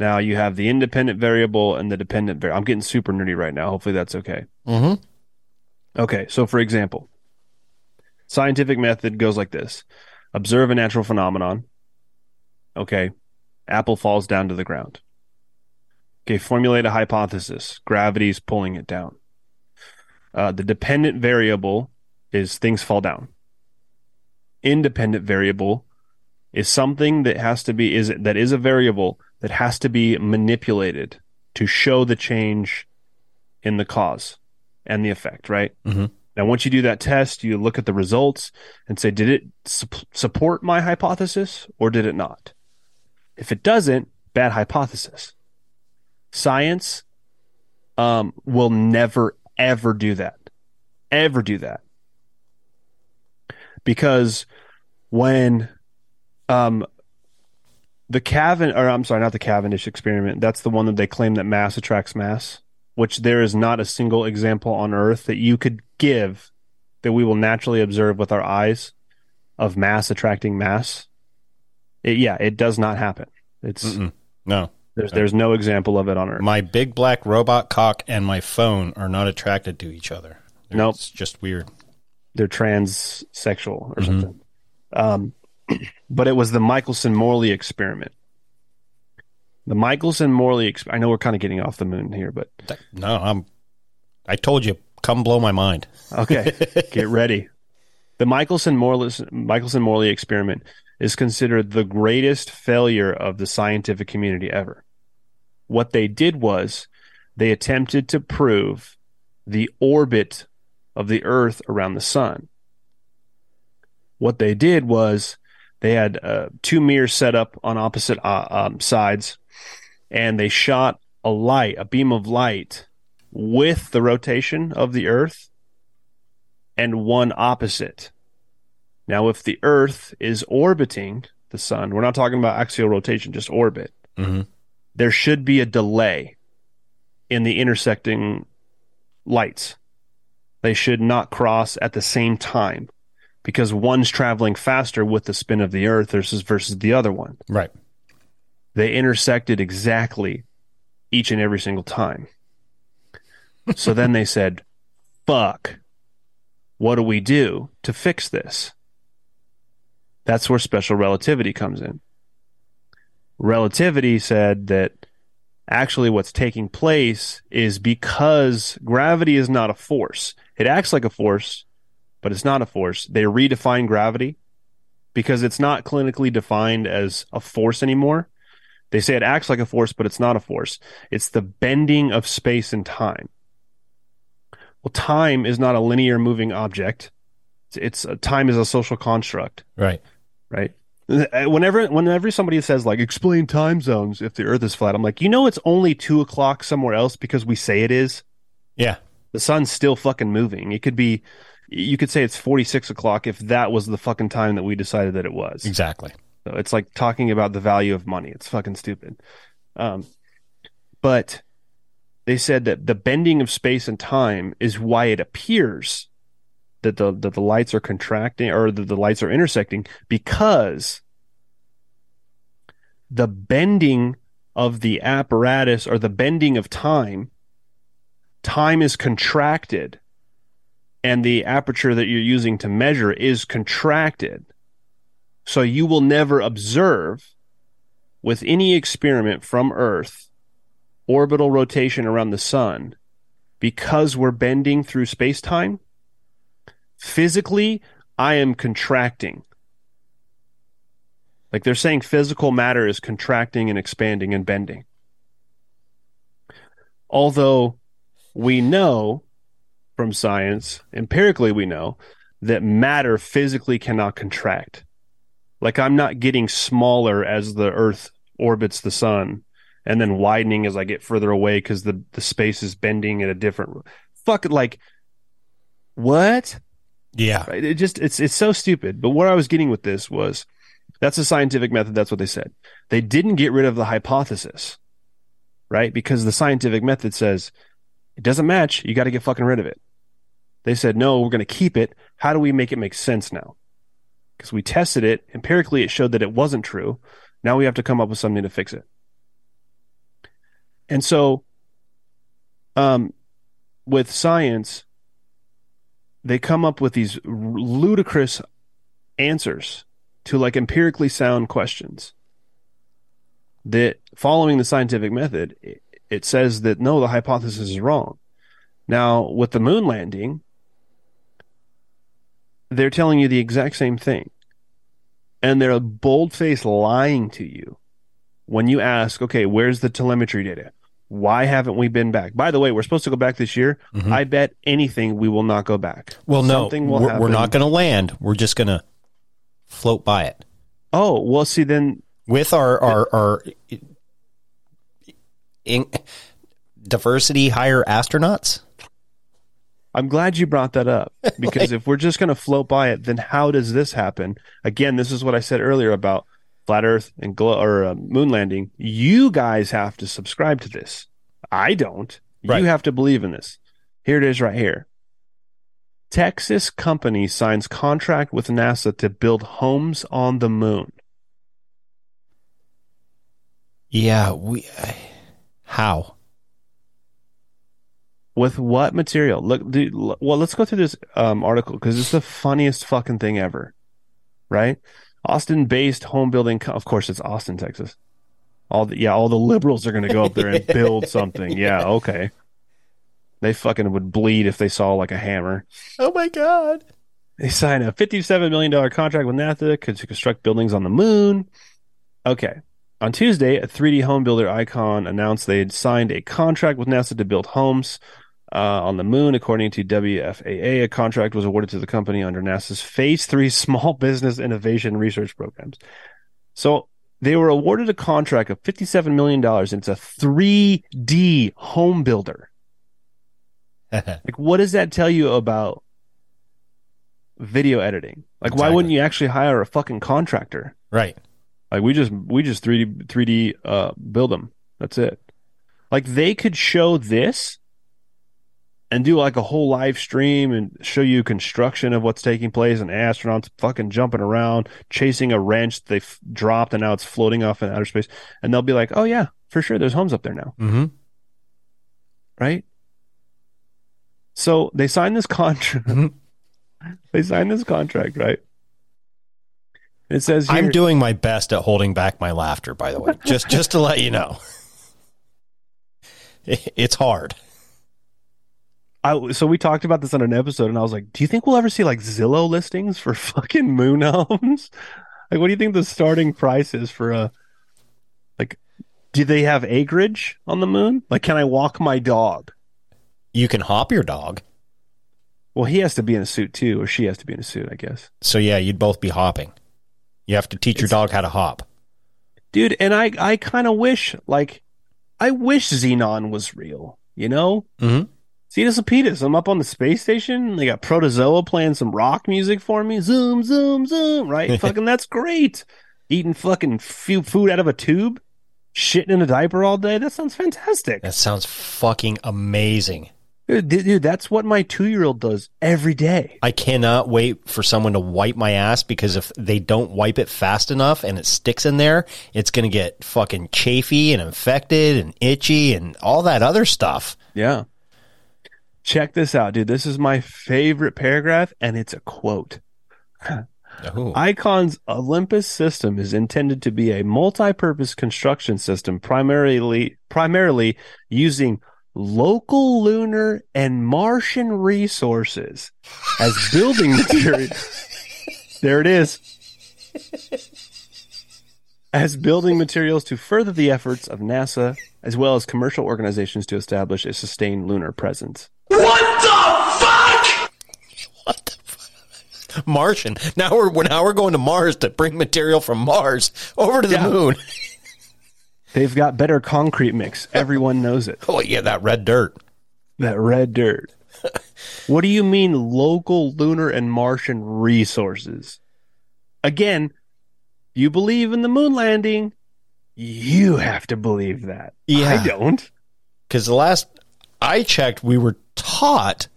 Speaker 3: Now you have the independent variable and the dependent variable. I'm getting super nerdy right now. Hopefully that's okay.
Speaker 4: Mm-hmm.
Speaker 3: Okay, so for example, scientific method goes like this observe a natural phenomenon. Okay, apple falls down to the ground. Okay, formulate a hypothesis. Gravity's pulling it down. Uh, the dependent variable is things fall down. Independent variable is something that has to be is that is a variable that has to be manipulated to show the change in the cause and the effect, right?
Speaker 4: Mm-hmm.
Speaker 3: Now, once you do that test, you look at the results and say, did it sup- support my hypothesis or did it not? If it doesn't, bad hypothesis. Science um, will never, ever do that. Ever do that. Because when um, the Caven, or I'm sorry, not the Cavendish experiment, that's the one that they claim that mass attracts mass which there is not a single example on earth that you could give that we will naturally observe with our eyes of mass attracting mass. It, yeah, it does not happen. It's
Speaker 4: Mm-mm. No.
Speaker 3: there's there's no example of it on earth.
Speaker 4: My big black robot cock and my phone are not attracted to each other.
Speaker 3: Nope.
Speaker 4: It's just weird.
Speaker 3: They're transsexual or something. Um, but it was the Michelson Morley experiment The Michelson Morley. Exp- I know we're kind of getting off the moon here, but
Speaker 4: That- no, I'm. I told you, come blow my mind.
Speaker 3: Okay, get ready. The Michelson Morley Michelson Morley experiment is considered the greatest failure of the scientific community ever. What they did was they attempted to prove the orbit of the Earth around the sun. What they did was they had uh, two mirrors set up on opposite uh, um, sides, and they shot a light, a beam of light, with the rotation of the Earth and one opposite. Now, if the Earth is orbiting the sun, we're not talking about axial rotation, just orbit,
Speaker 4: Mhm.
Speaker 3: there should be a delay in the intersecting lights. They should not cross at the same time because one's traveling faster with the spin of the Earth versus versus the other one.
Speaker 4: Right.
Speaker 3: They intersected exactly each and every single time. So then they said, fuck, what do we do to fix this? That's where special relativity comes in. Relativity said that actually what's taking place is because gravity is not a force. It acts like a force, but it's not a force. They redefine gravity because it's not clinically defined as a force anymore. They say it acts like a force, but it's not a force. It's the bending of space and time. Well, time is not a linear moving object. It's, it's time is a social construct,
Speaker 4: Right.
Speaker 3: right? Uh, whenever whenever somebody says like explain time zones if the Earth is flat, I'm like, you know, it's only two o'clock somewhere else because we say it is.
Speaker 4: Yeah.
Speaker 3: The sun's still fucking moving. It could be, you could say it's 46 o'clock if that was the fucking time that we decided that it was.
Speaker 4: Exactly.
Speaker 3: So it's like talking about the value of money. It's fucking stupid. Um, but they said that the bending of space and time is why it appears that the that the lights are contracting or that the lights are intersecting because the bending of the apparatus or the bending of time time is contracted and the aperture that you're using to measure is contracted so you will never observe with any experiment from Earth orbital rotation around the sun because we're bending through space time. Physically, I am contracting. Like they're saying physical matter is contracting and expanding and bending. Although we know from science, empirically, we know that matter physically cannot contract. Like I'm not getting smaller as the Earth orbits the sun and then widening as I get further away because the, the space is bending at a different fuck it like what?
Speaker 4: Yeah.
Speaker 3: Right? It just it's it's so stupid. But what I was getting with this was that's a scientific method, that's what they said. They didn't get rid of the hypothesis. Right? Because the scientific method says it doesn't match, you got to get fucking rid of it. They said, "No, we're going to keep it. How do we make it make sense now?" because we tested it. Empirically it showed that it wasn't true. Now we have to come up with something to fix it. And so um with science they come up with these ludicrous answers to like empirically sound questions. That following the scientific method it, it says that no the hypothesis is wrong. Now with the moon landing they're telling you the exact same thing. And they're bold faced lying to you when you ask, okay, where's the telemetry data? Why haven't we been back? By the way, we're supposed to go back this year. Mm-hmm. I bet anything we will not go back.
Speaker 4: Well, no,
Speaker 3: Something will
Speaker 4: we're, we're not going to land. We're just going to float by it
Speaker 3: Oh, well, see, then
Speaker 4: with our our our in, diversity hire astronauts.
Speaker 3: I'm glad you brought that up because if we're just going to float by it, then how does this happen? Again, this is what I said earlier about flat Earth and glow or uh, moon landing. You guys have to subscribe to this. I don't.
Speaker 4: Right.
Speaker 3: You have to believe in this. Here it is, right here. Texas company signs contract with NASA to build homes on the moon.
Speaker 4: Yeah, we. How?
Speaker 3: With what material? Look, dude, well, let's go through this um, article because it's the funniest fucking thing ever, right? Austin-based home building, co- of course, it's Austin, Texas. All the yeah, all the liberals are going to go up there and build something. Yeah, okay. They fucking would bleed if they saw like a hammer.
Speaker 4: Oh my god.
Speaker 3: They signed a $57 million contract with NASA to construct buildings on the moon. Okay. On Tuesday, a 3D home builder Icon announced they had signed a contract with NASA to build homes uh, on the moon. According to WFAA, a contract was awarded to the company under NASA's Phase 3 Small Business Innovation Research Programs. So they were awarded a contract of $57 million, and it's a 3D home builder. like, what does that tell you about video editing? Like, why wouldn't you actually hire a fucking contractor?
Speaker 4: right.
Speaker 3: Like we just we just 3D 3D uh build them. That's it. Like they could show this and do like a whole live stream and show you construction of what's taking place and astronauts fucking jumping around, chasing a wrench they f- dropped and now it's floating off in outer space. And they'll be like, "Oh yeah, for sure there's homes up there now."
Speaker 4: Mm-hmm.
Speaker 3: Right? So they signed this contract.
Speaker 4: Mhm.
Speaker 3: they signed this contract, right? It says here,
Speaker 4: I'm doing my best at holding back my laughter, by the way. Just just to let you know. It's hard.
Speaker 3: I, so we talked about this on an episode, and I was like, "Do you think we'll ever see like Zillow listings for fucking moon homes? like, what do you think the starting price is for a like? Do they have acreage on the moon? Like, can I walk my dog?
Speaker 4: You can hop your dog.
Speaker 3: Well, he has to be in a suit too, or she has to be in a suit, I guess,
Speaker 4: So yeah, you'd both be hopping. You have to teach your dog how to hop.
Speaker 3: dude. And I, I kind of wish, like, I wish Zenon was real. You know,
Speaker 4: Mm-hmm.
Speaker 3: Zetus Lapetus. I'm up on the space station. They got Protozoa playing some rock music for me. Zoom, zoom, zoom. Right? fucking, that's great. Eating fucking fu- food out of a tube, shitting in a diaper all day. That sounds fantastic.
Speaker 4: That sounds fucking amazing.
Speaker 3: Dude, dude, that's what my two year old does every day.
Speaker 4: I cannot wait for someone to wipe my ass because if they don't wipe it fast enough and it sticks in there, it's going to get fucking chafy and infected and itchy and all that other stuff.
Speaker 3: Yeah. Check this out, dude. This is my favorite paragraph, and it's a quote.
Speaker 4: Ooh.
Speaker 3: Icon's Olympus system is intended to be a multi-purpose construction system, primarily primarily using local lunar and Martian resources as building material. there it is. As building materials to further the efforts of NASA as well as commercial organizations to establish a sustained lunar presence. What the fuck? What the fuck?
Speaker 4: Martian. Now we're now we're going to Mars to bring material from Mars over to the
Speaker 3: Yeah.
Speaker 4: moon.
Speaker 3: They've got better concrete mix. Everyone knows it.
Speaker 4: Oh yeah, that red dirt.
Speaker 3: That red dirt. what do you mean local lunar and Martian resources? Again, you believe in the moon landing, you have to believe that.
Speaker 4: Yeah.
Speaker 3: I don't.
Speaker 4: Because the last I checked, we were taught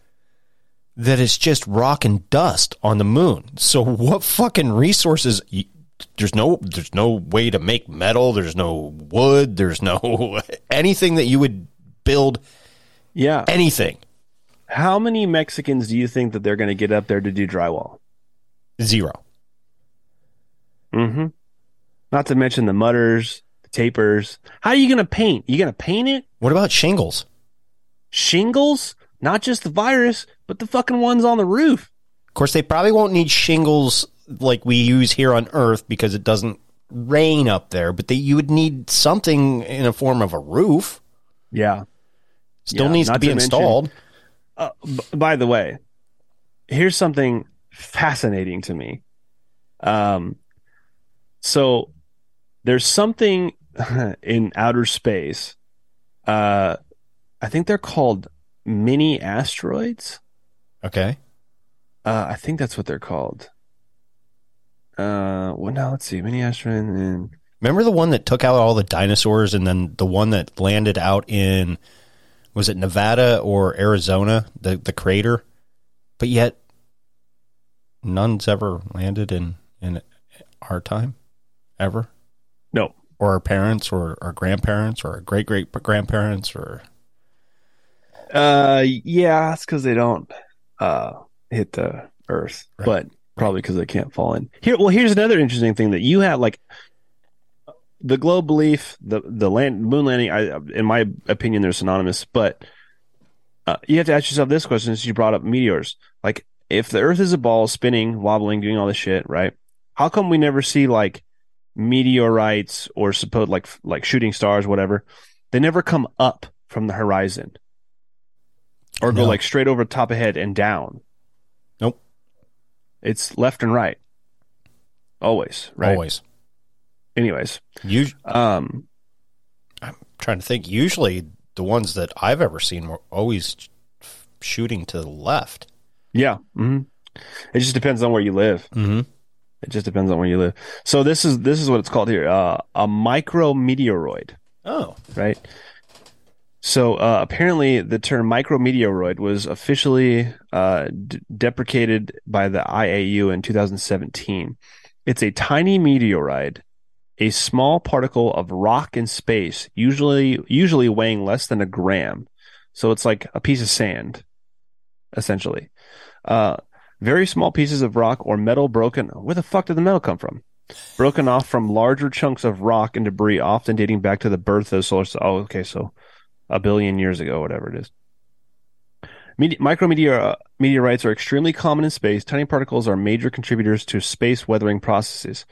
Speaker 4: that it's just rock and dust on the moon. So what fucking resources? There's no, there's no way to make metal. There's no wood. There's no anything that you would build
Speaker 3: Yeah.
Speaker 4: anything.
Speaker 3: How many Mexicans do you think that they're going to get up there to do drywall?
Speaker 4: Zero.
Speaker 3: Mm-hmm. Not to mention the mutters, the tapers. How are you going to paint? You going to paint it?
Speaker 4: What about shingles?
Speaker 3: Shingles? Not just the virus, but the fucking ones on the roof.
Speaker 4: Of course, they probably won't need shingles like we use here on Earth because it doesn't rain up there. But they, you would need something in a form of a roof.
Speaker 3: Yeah.
Speaker 4: Still
Speaker 3: Yeah,
Speaker 4: needs to be
Speaker 3: to mention-
Speaker 4: installed.
Speaker 3: Uh, b- by the way, here's something fascinating to me. Um, so there's something in outer space. Uh, I think they're called mini asteroids.
Speaker 4: Okay.
Speaker 3: Uh, I think that's what they're called. Uh, well, now let's see, mini asteroid and
Speaker 4: Remember the one that took out all the dinosaurs, and then the one that landed out in was it Nevada or Arizona, the the crater, but yet none's ever landed in in our time, ever,
Speaker 3: no,
Speaker 4: or our parents, or our grandparents, or our great great grandparents, or
Speaker 3: Uh, yeah, it's because they don't uh hit the earth,
Speaker 4: Right.
Speaker 3: but probably because they can't fall in. Here, well, here's another interesting thing that you had. Like, the globe belief, the the land moon landing. I, in my opinion, they're synonymous. But uh, you have to ask yourself this question: since you brought up meteors, like if the Earth is a ball spinning, wobbling, doing all this shit, right? How come we never see like meteorites or supposed like like shooting stars, whatever? They never come up from the horizon or go like straight over top of head and down.
Speaker 4: Nope.
Speaker 3: It's left and right. Always, right?
Speaker 4: Always.
Speaker 3: Anyways,
Speaker 4: you
Speaker 3: um,
Speaker 4: I'm trying to think. Usually, the ones that I've ever seen were always shooting to the left.
Speaker 3: yeah. hmm It just depends on where you live.
Speaker 4: Mm-hmm.
Speaker 3: It just depends on where you live. So this is this is what it's called here, uh, a micrometeoroid,
Speaker 4: Oh,
Speaker 3: right? So uh, apparently, the term micrometeoroid was officially uh, d- deprecated by the IAU in 2017. It's a tiny meteorite, a small particle of rock in space, usually usually weighing less than a gram. So it's like a piece of sand, essentially. Uh, very small pieces of rock or metal broken. Where the fuck did the metal come from? Broken off from larger chunks of rock and debris, often dating back to the birth of the solar system. Oh, okay, so a billion years ago, whatever it is. Mete- Micrometeor uh, meteorites are extremely common in space. Tiny particles are major contributors to space weathering processes.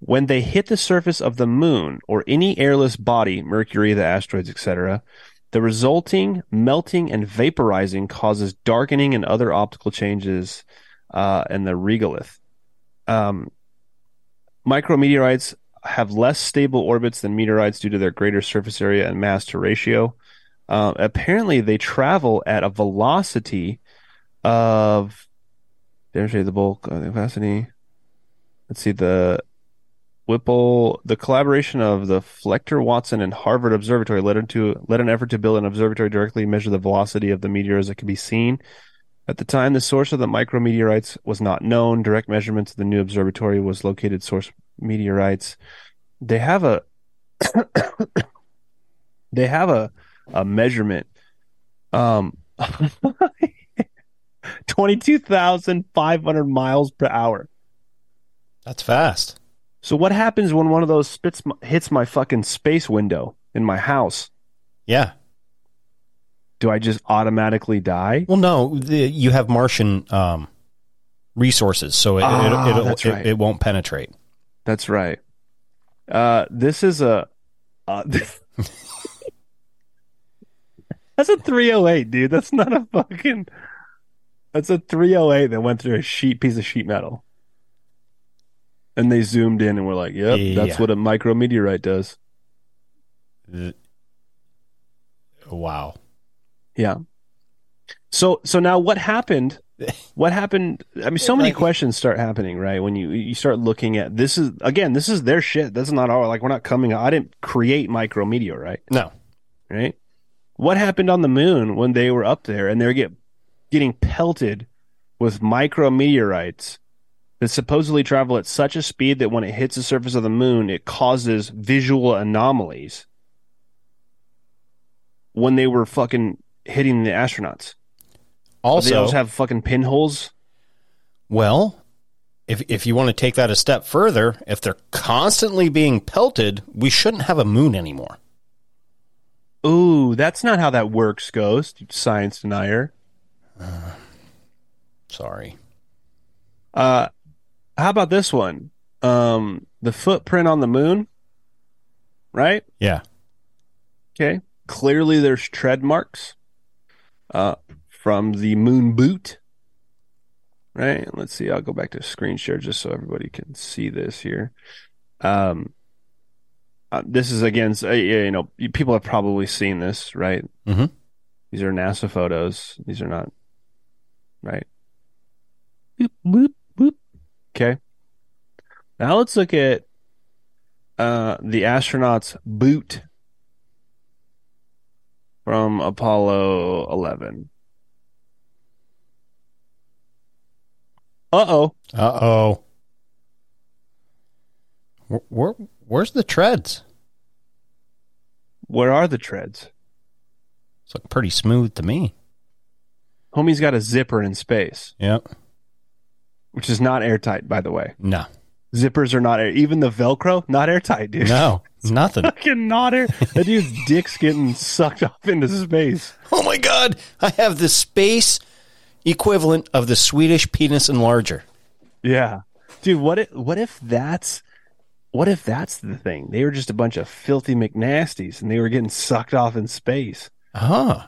Speaker 3: When they hit the surface of the moon or any airless body, Mercury, the asteroids, etc., the resulting melting and vaporizing causes darkening and other optical changes uh, in the regolith. Um, micrometeorites have less stable orbits than meteorites due to their greater surface area and mass to ratio. Uh, apparently, they travel at a velocity of demonstrate the bulk uh, capacity. Let's see the Whipple. The collaboration of the Fletcher Watson and Harvard Observatory led into led an effort to build an observatory directly measure the velocity of the meteors that can be seen. At the time, the source of the micrometeorites was not known. Direct measurements of the new observatory was located source meteorites. They have a they have a a measurement um 22,500 miles per hour.
Speaker 4: that's fast.
Speaker 3: So what happens when one of those spits my, hits my fucking space window in my house?
Speaker 4: Yeah.
Speaker 3: Do I just automatically die?
Speaker 4: Well, no, the, you have Martian um, resources, so it,
Speaker 3: Ah,
Speaker 4: it, it,
Speaker 3: right.
Speaker 4: it won't penetrate.
Speaker 3: That's right. Uh, this is a. Uh, that's a 308, dude. That's not a fucking. That's a 308 that went through a sheet piece of sheet metal. And they zoomed in and were like, "Yep,
Speaker 4: Yeah.
Speaker 3: that's what a micrometeorite does."
Speaker 4: Wow.
Speaker 3: Yeah. So so now what happened? What happened? I mean, so many
Speaker 4: Like-
Speaker 3: questions start happening, right? When you you start looking at this is again, this is their shit. That's not our like we're not coming. I didn't create micrometeor, right?
Speaker 4: No.
Speaker 3: Right. What happened on the moon when they were up there and they're get getting pelted with micrometeorites that supposedly travel at such a speed that when it hits the surface of the moon, it causes visual anomalies when they were fucking hitting the astronauts. they
Speaker 4: Also,
Speaker 3: always have fucking pinholes.
Speaker 4: well, if if you want to take that a step further, if they're constantly being pelted, we shouldn't have a moon anymore.
Speaker 3: Ooh, that's not how that works, Ghost. Science denier.
Speaker 4: Sorry.
Speaker 3: Uh, how about this one? Um, the footprint on the moon, right?
Speaker 4: Yeah.
Speaker 3: Okay. Clearly, there's tread marks uh, from the moon boot. Right. Let's see. I'll go back to screen share just so everybody can see this here. Um, uh, this is again, s- uh, you know, people have probably seen this, right?
Speaker 4: Mhm.
Speaker 3: These are NASA photos. These are not, right? Boop, boop, boop. Okay. Now let's look at uh, the astronauts' boot from Apollo 11. Uh oh.
Speaker 4: Uh oh. Where, where where's the treads?
Speaker 3: Where are the treads?
Speaker 4: It's looking pretty smooth to me.
Speaker 3: Homie's got a zipper in space,
Speaker 4: Yep.
Speaker 3: which is not airtight, by the way.
Speaker 4: No.
Speaker 3: Zippers are not air. Even the Velcro, not airtight, dude.
Speaker 4: No, nothing.
Speaker 3: Fucking not air. That dude's dick's getting sucked off into space.
Speaker 4: Oh my god, I have the space equivalent of the Swedish penis enlarger.
Speaker 3: Yeah, dude. What if what if that's what if that's the thing? They were just a bunch of filthy McNasties, and they were getting sucked off in space.
Speaker 4: Huh.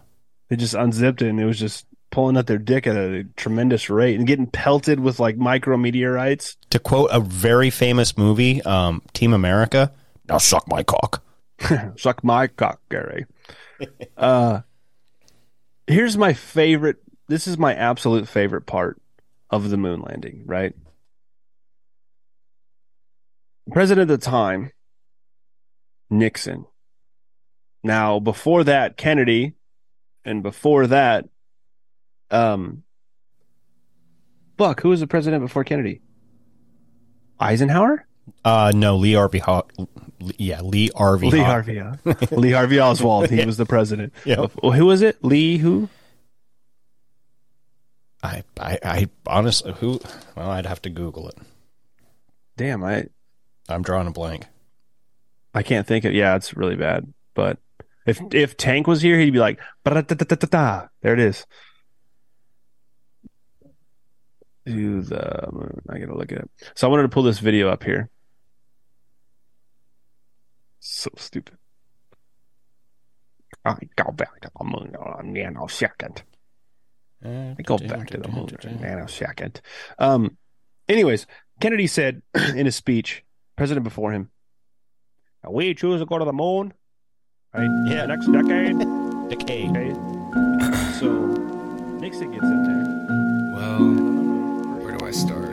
Speaker 3: They just unzipped it, and it was just pulling out their dick at a tremendous rate and getting pelted with like micrometeorites.
Speaker 4: To quote a very famous movie, um, Team America, now suck my cock.
Speaker 3: Suck my cock, Gary. uh, here's my favorite. This is my absolute favorite part of the moon landing, right? President at the time, Nixon. Now, before that, Kennedy, and before that, um, Buck, who was the president before Kennedy? Eisenhower?
Speaker 4: Uh, no, Lee Harvey. Ho- yeah, Lee Harvey.
Speaker 3: Lee
Speaker 4: Ho-
Speaker 3: Harvey. Yeah. Lee Harvey Oswald. He was the president.
Speaker 4: Yeah.
Speaker 3: Who was it? Lee who?
Speaker 4: I, I, I honestly, who? Well, I'd have to Google it.
Speaker 3: Damn, I
Speaker 4: I'm drawing a blank.
Speaker 3: I can't think of. Yeah, it's really bad. But if if Tank was here, he'd be like, there it is. To the. I gotta look at it. So I wanted to pull this video up here. So stupid. I go back to the moon on a nanosecond. I go back to the moon in a nanosecond. Um. Anyways, Kennedy said in his speech, president before him, "We choose to go to the moon." Right?
Speaker 4: Yeah.
Speaker 3: Next decade.
Speaker 4: Decay.
Speaker 3: Okay. so Nixon gets in there.
Speaker 8: Well, I start?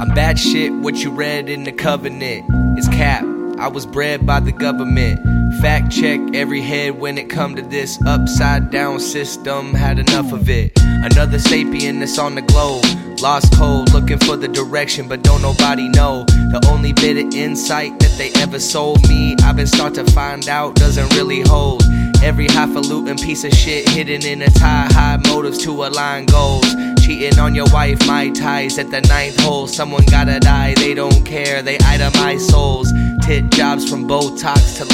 Speaker 8: I'm bad shit, what you read in the covenant is cap. I was bred by the government. Fact check every head when it come to this upside down system. Had enough of it. Another sapien that's on the globe. Lost cold, looking for the direction, but don't nobody know. The only bit of insight that they ever sold me, I've been start to find out doesn't really hold. Every highfalutin piece of shit hidden in a tie, high motives to align goals. Cheating on your wife, my ties at the ninth hole. Someone gotta die, they don't care, they itemize souls. Tit jobs from Botox to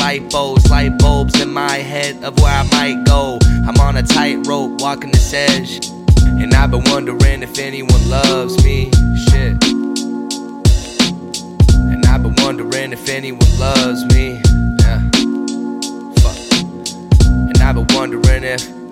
Speaker 8: lipos, light bulbs in my head of where I might go. I'm on a tightrope walking this edge, and I've been wondering if anyone loves me. Shit. And I've been wondering if anyone loves me. Yeah. Fuck. And I've been wondering if,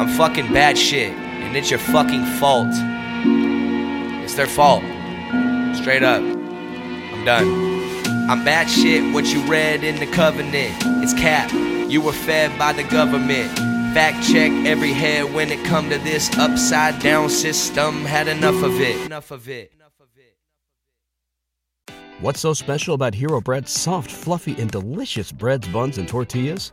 Speaker 8: I'm fucking bad shit, and it's your fucking fault. It's their fault. Straight up. I'm done. I'm bad shit, what you read in the covenant. It's cap. You were fed by the government. Fact check every head when it come to this upside down system. Had enough of it. Enough of it.
Speaker 9: What's so special about Hero Bread's soft, fluffy, and delicious breads, buns, and tortillas?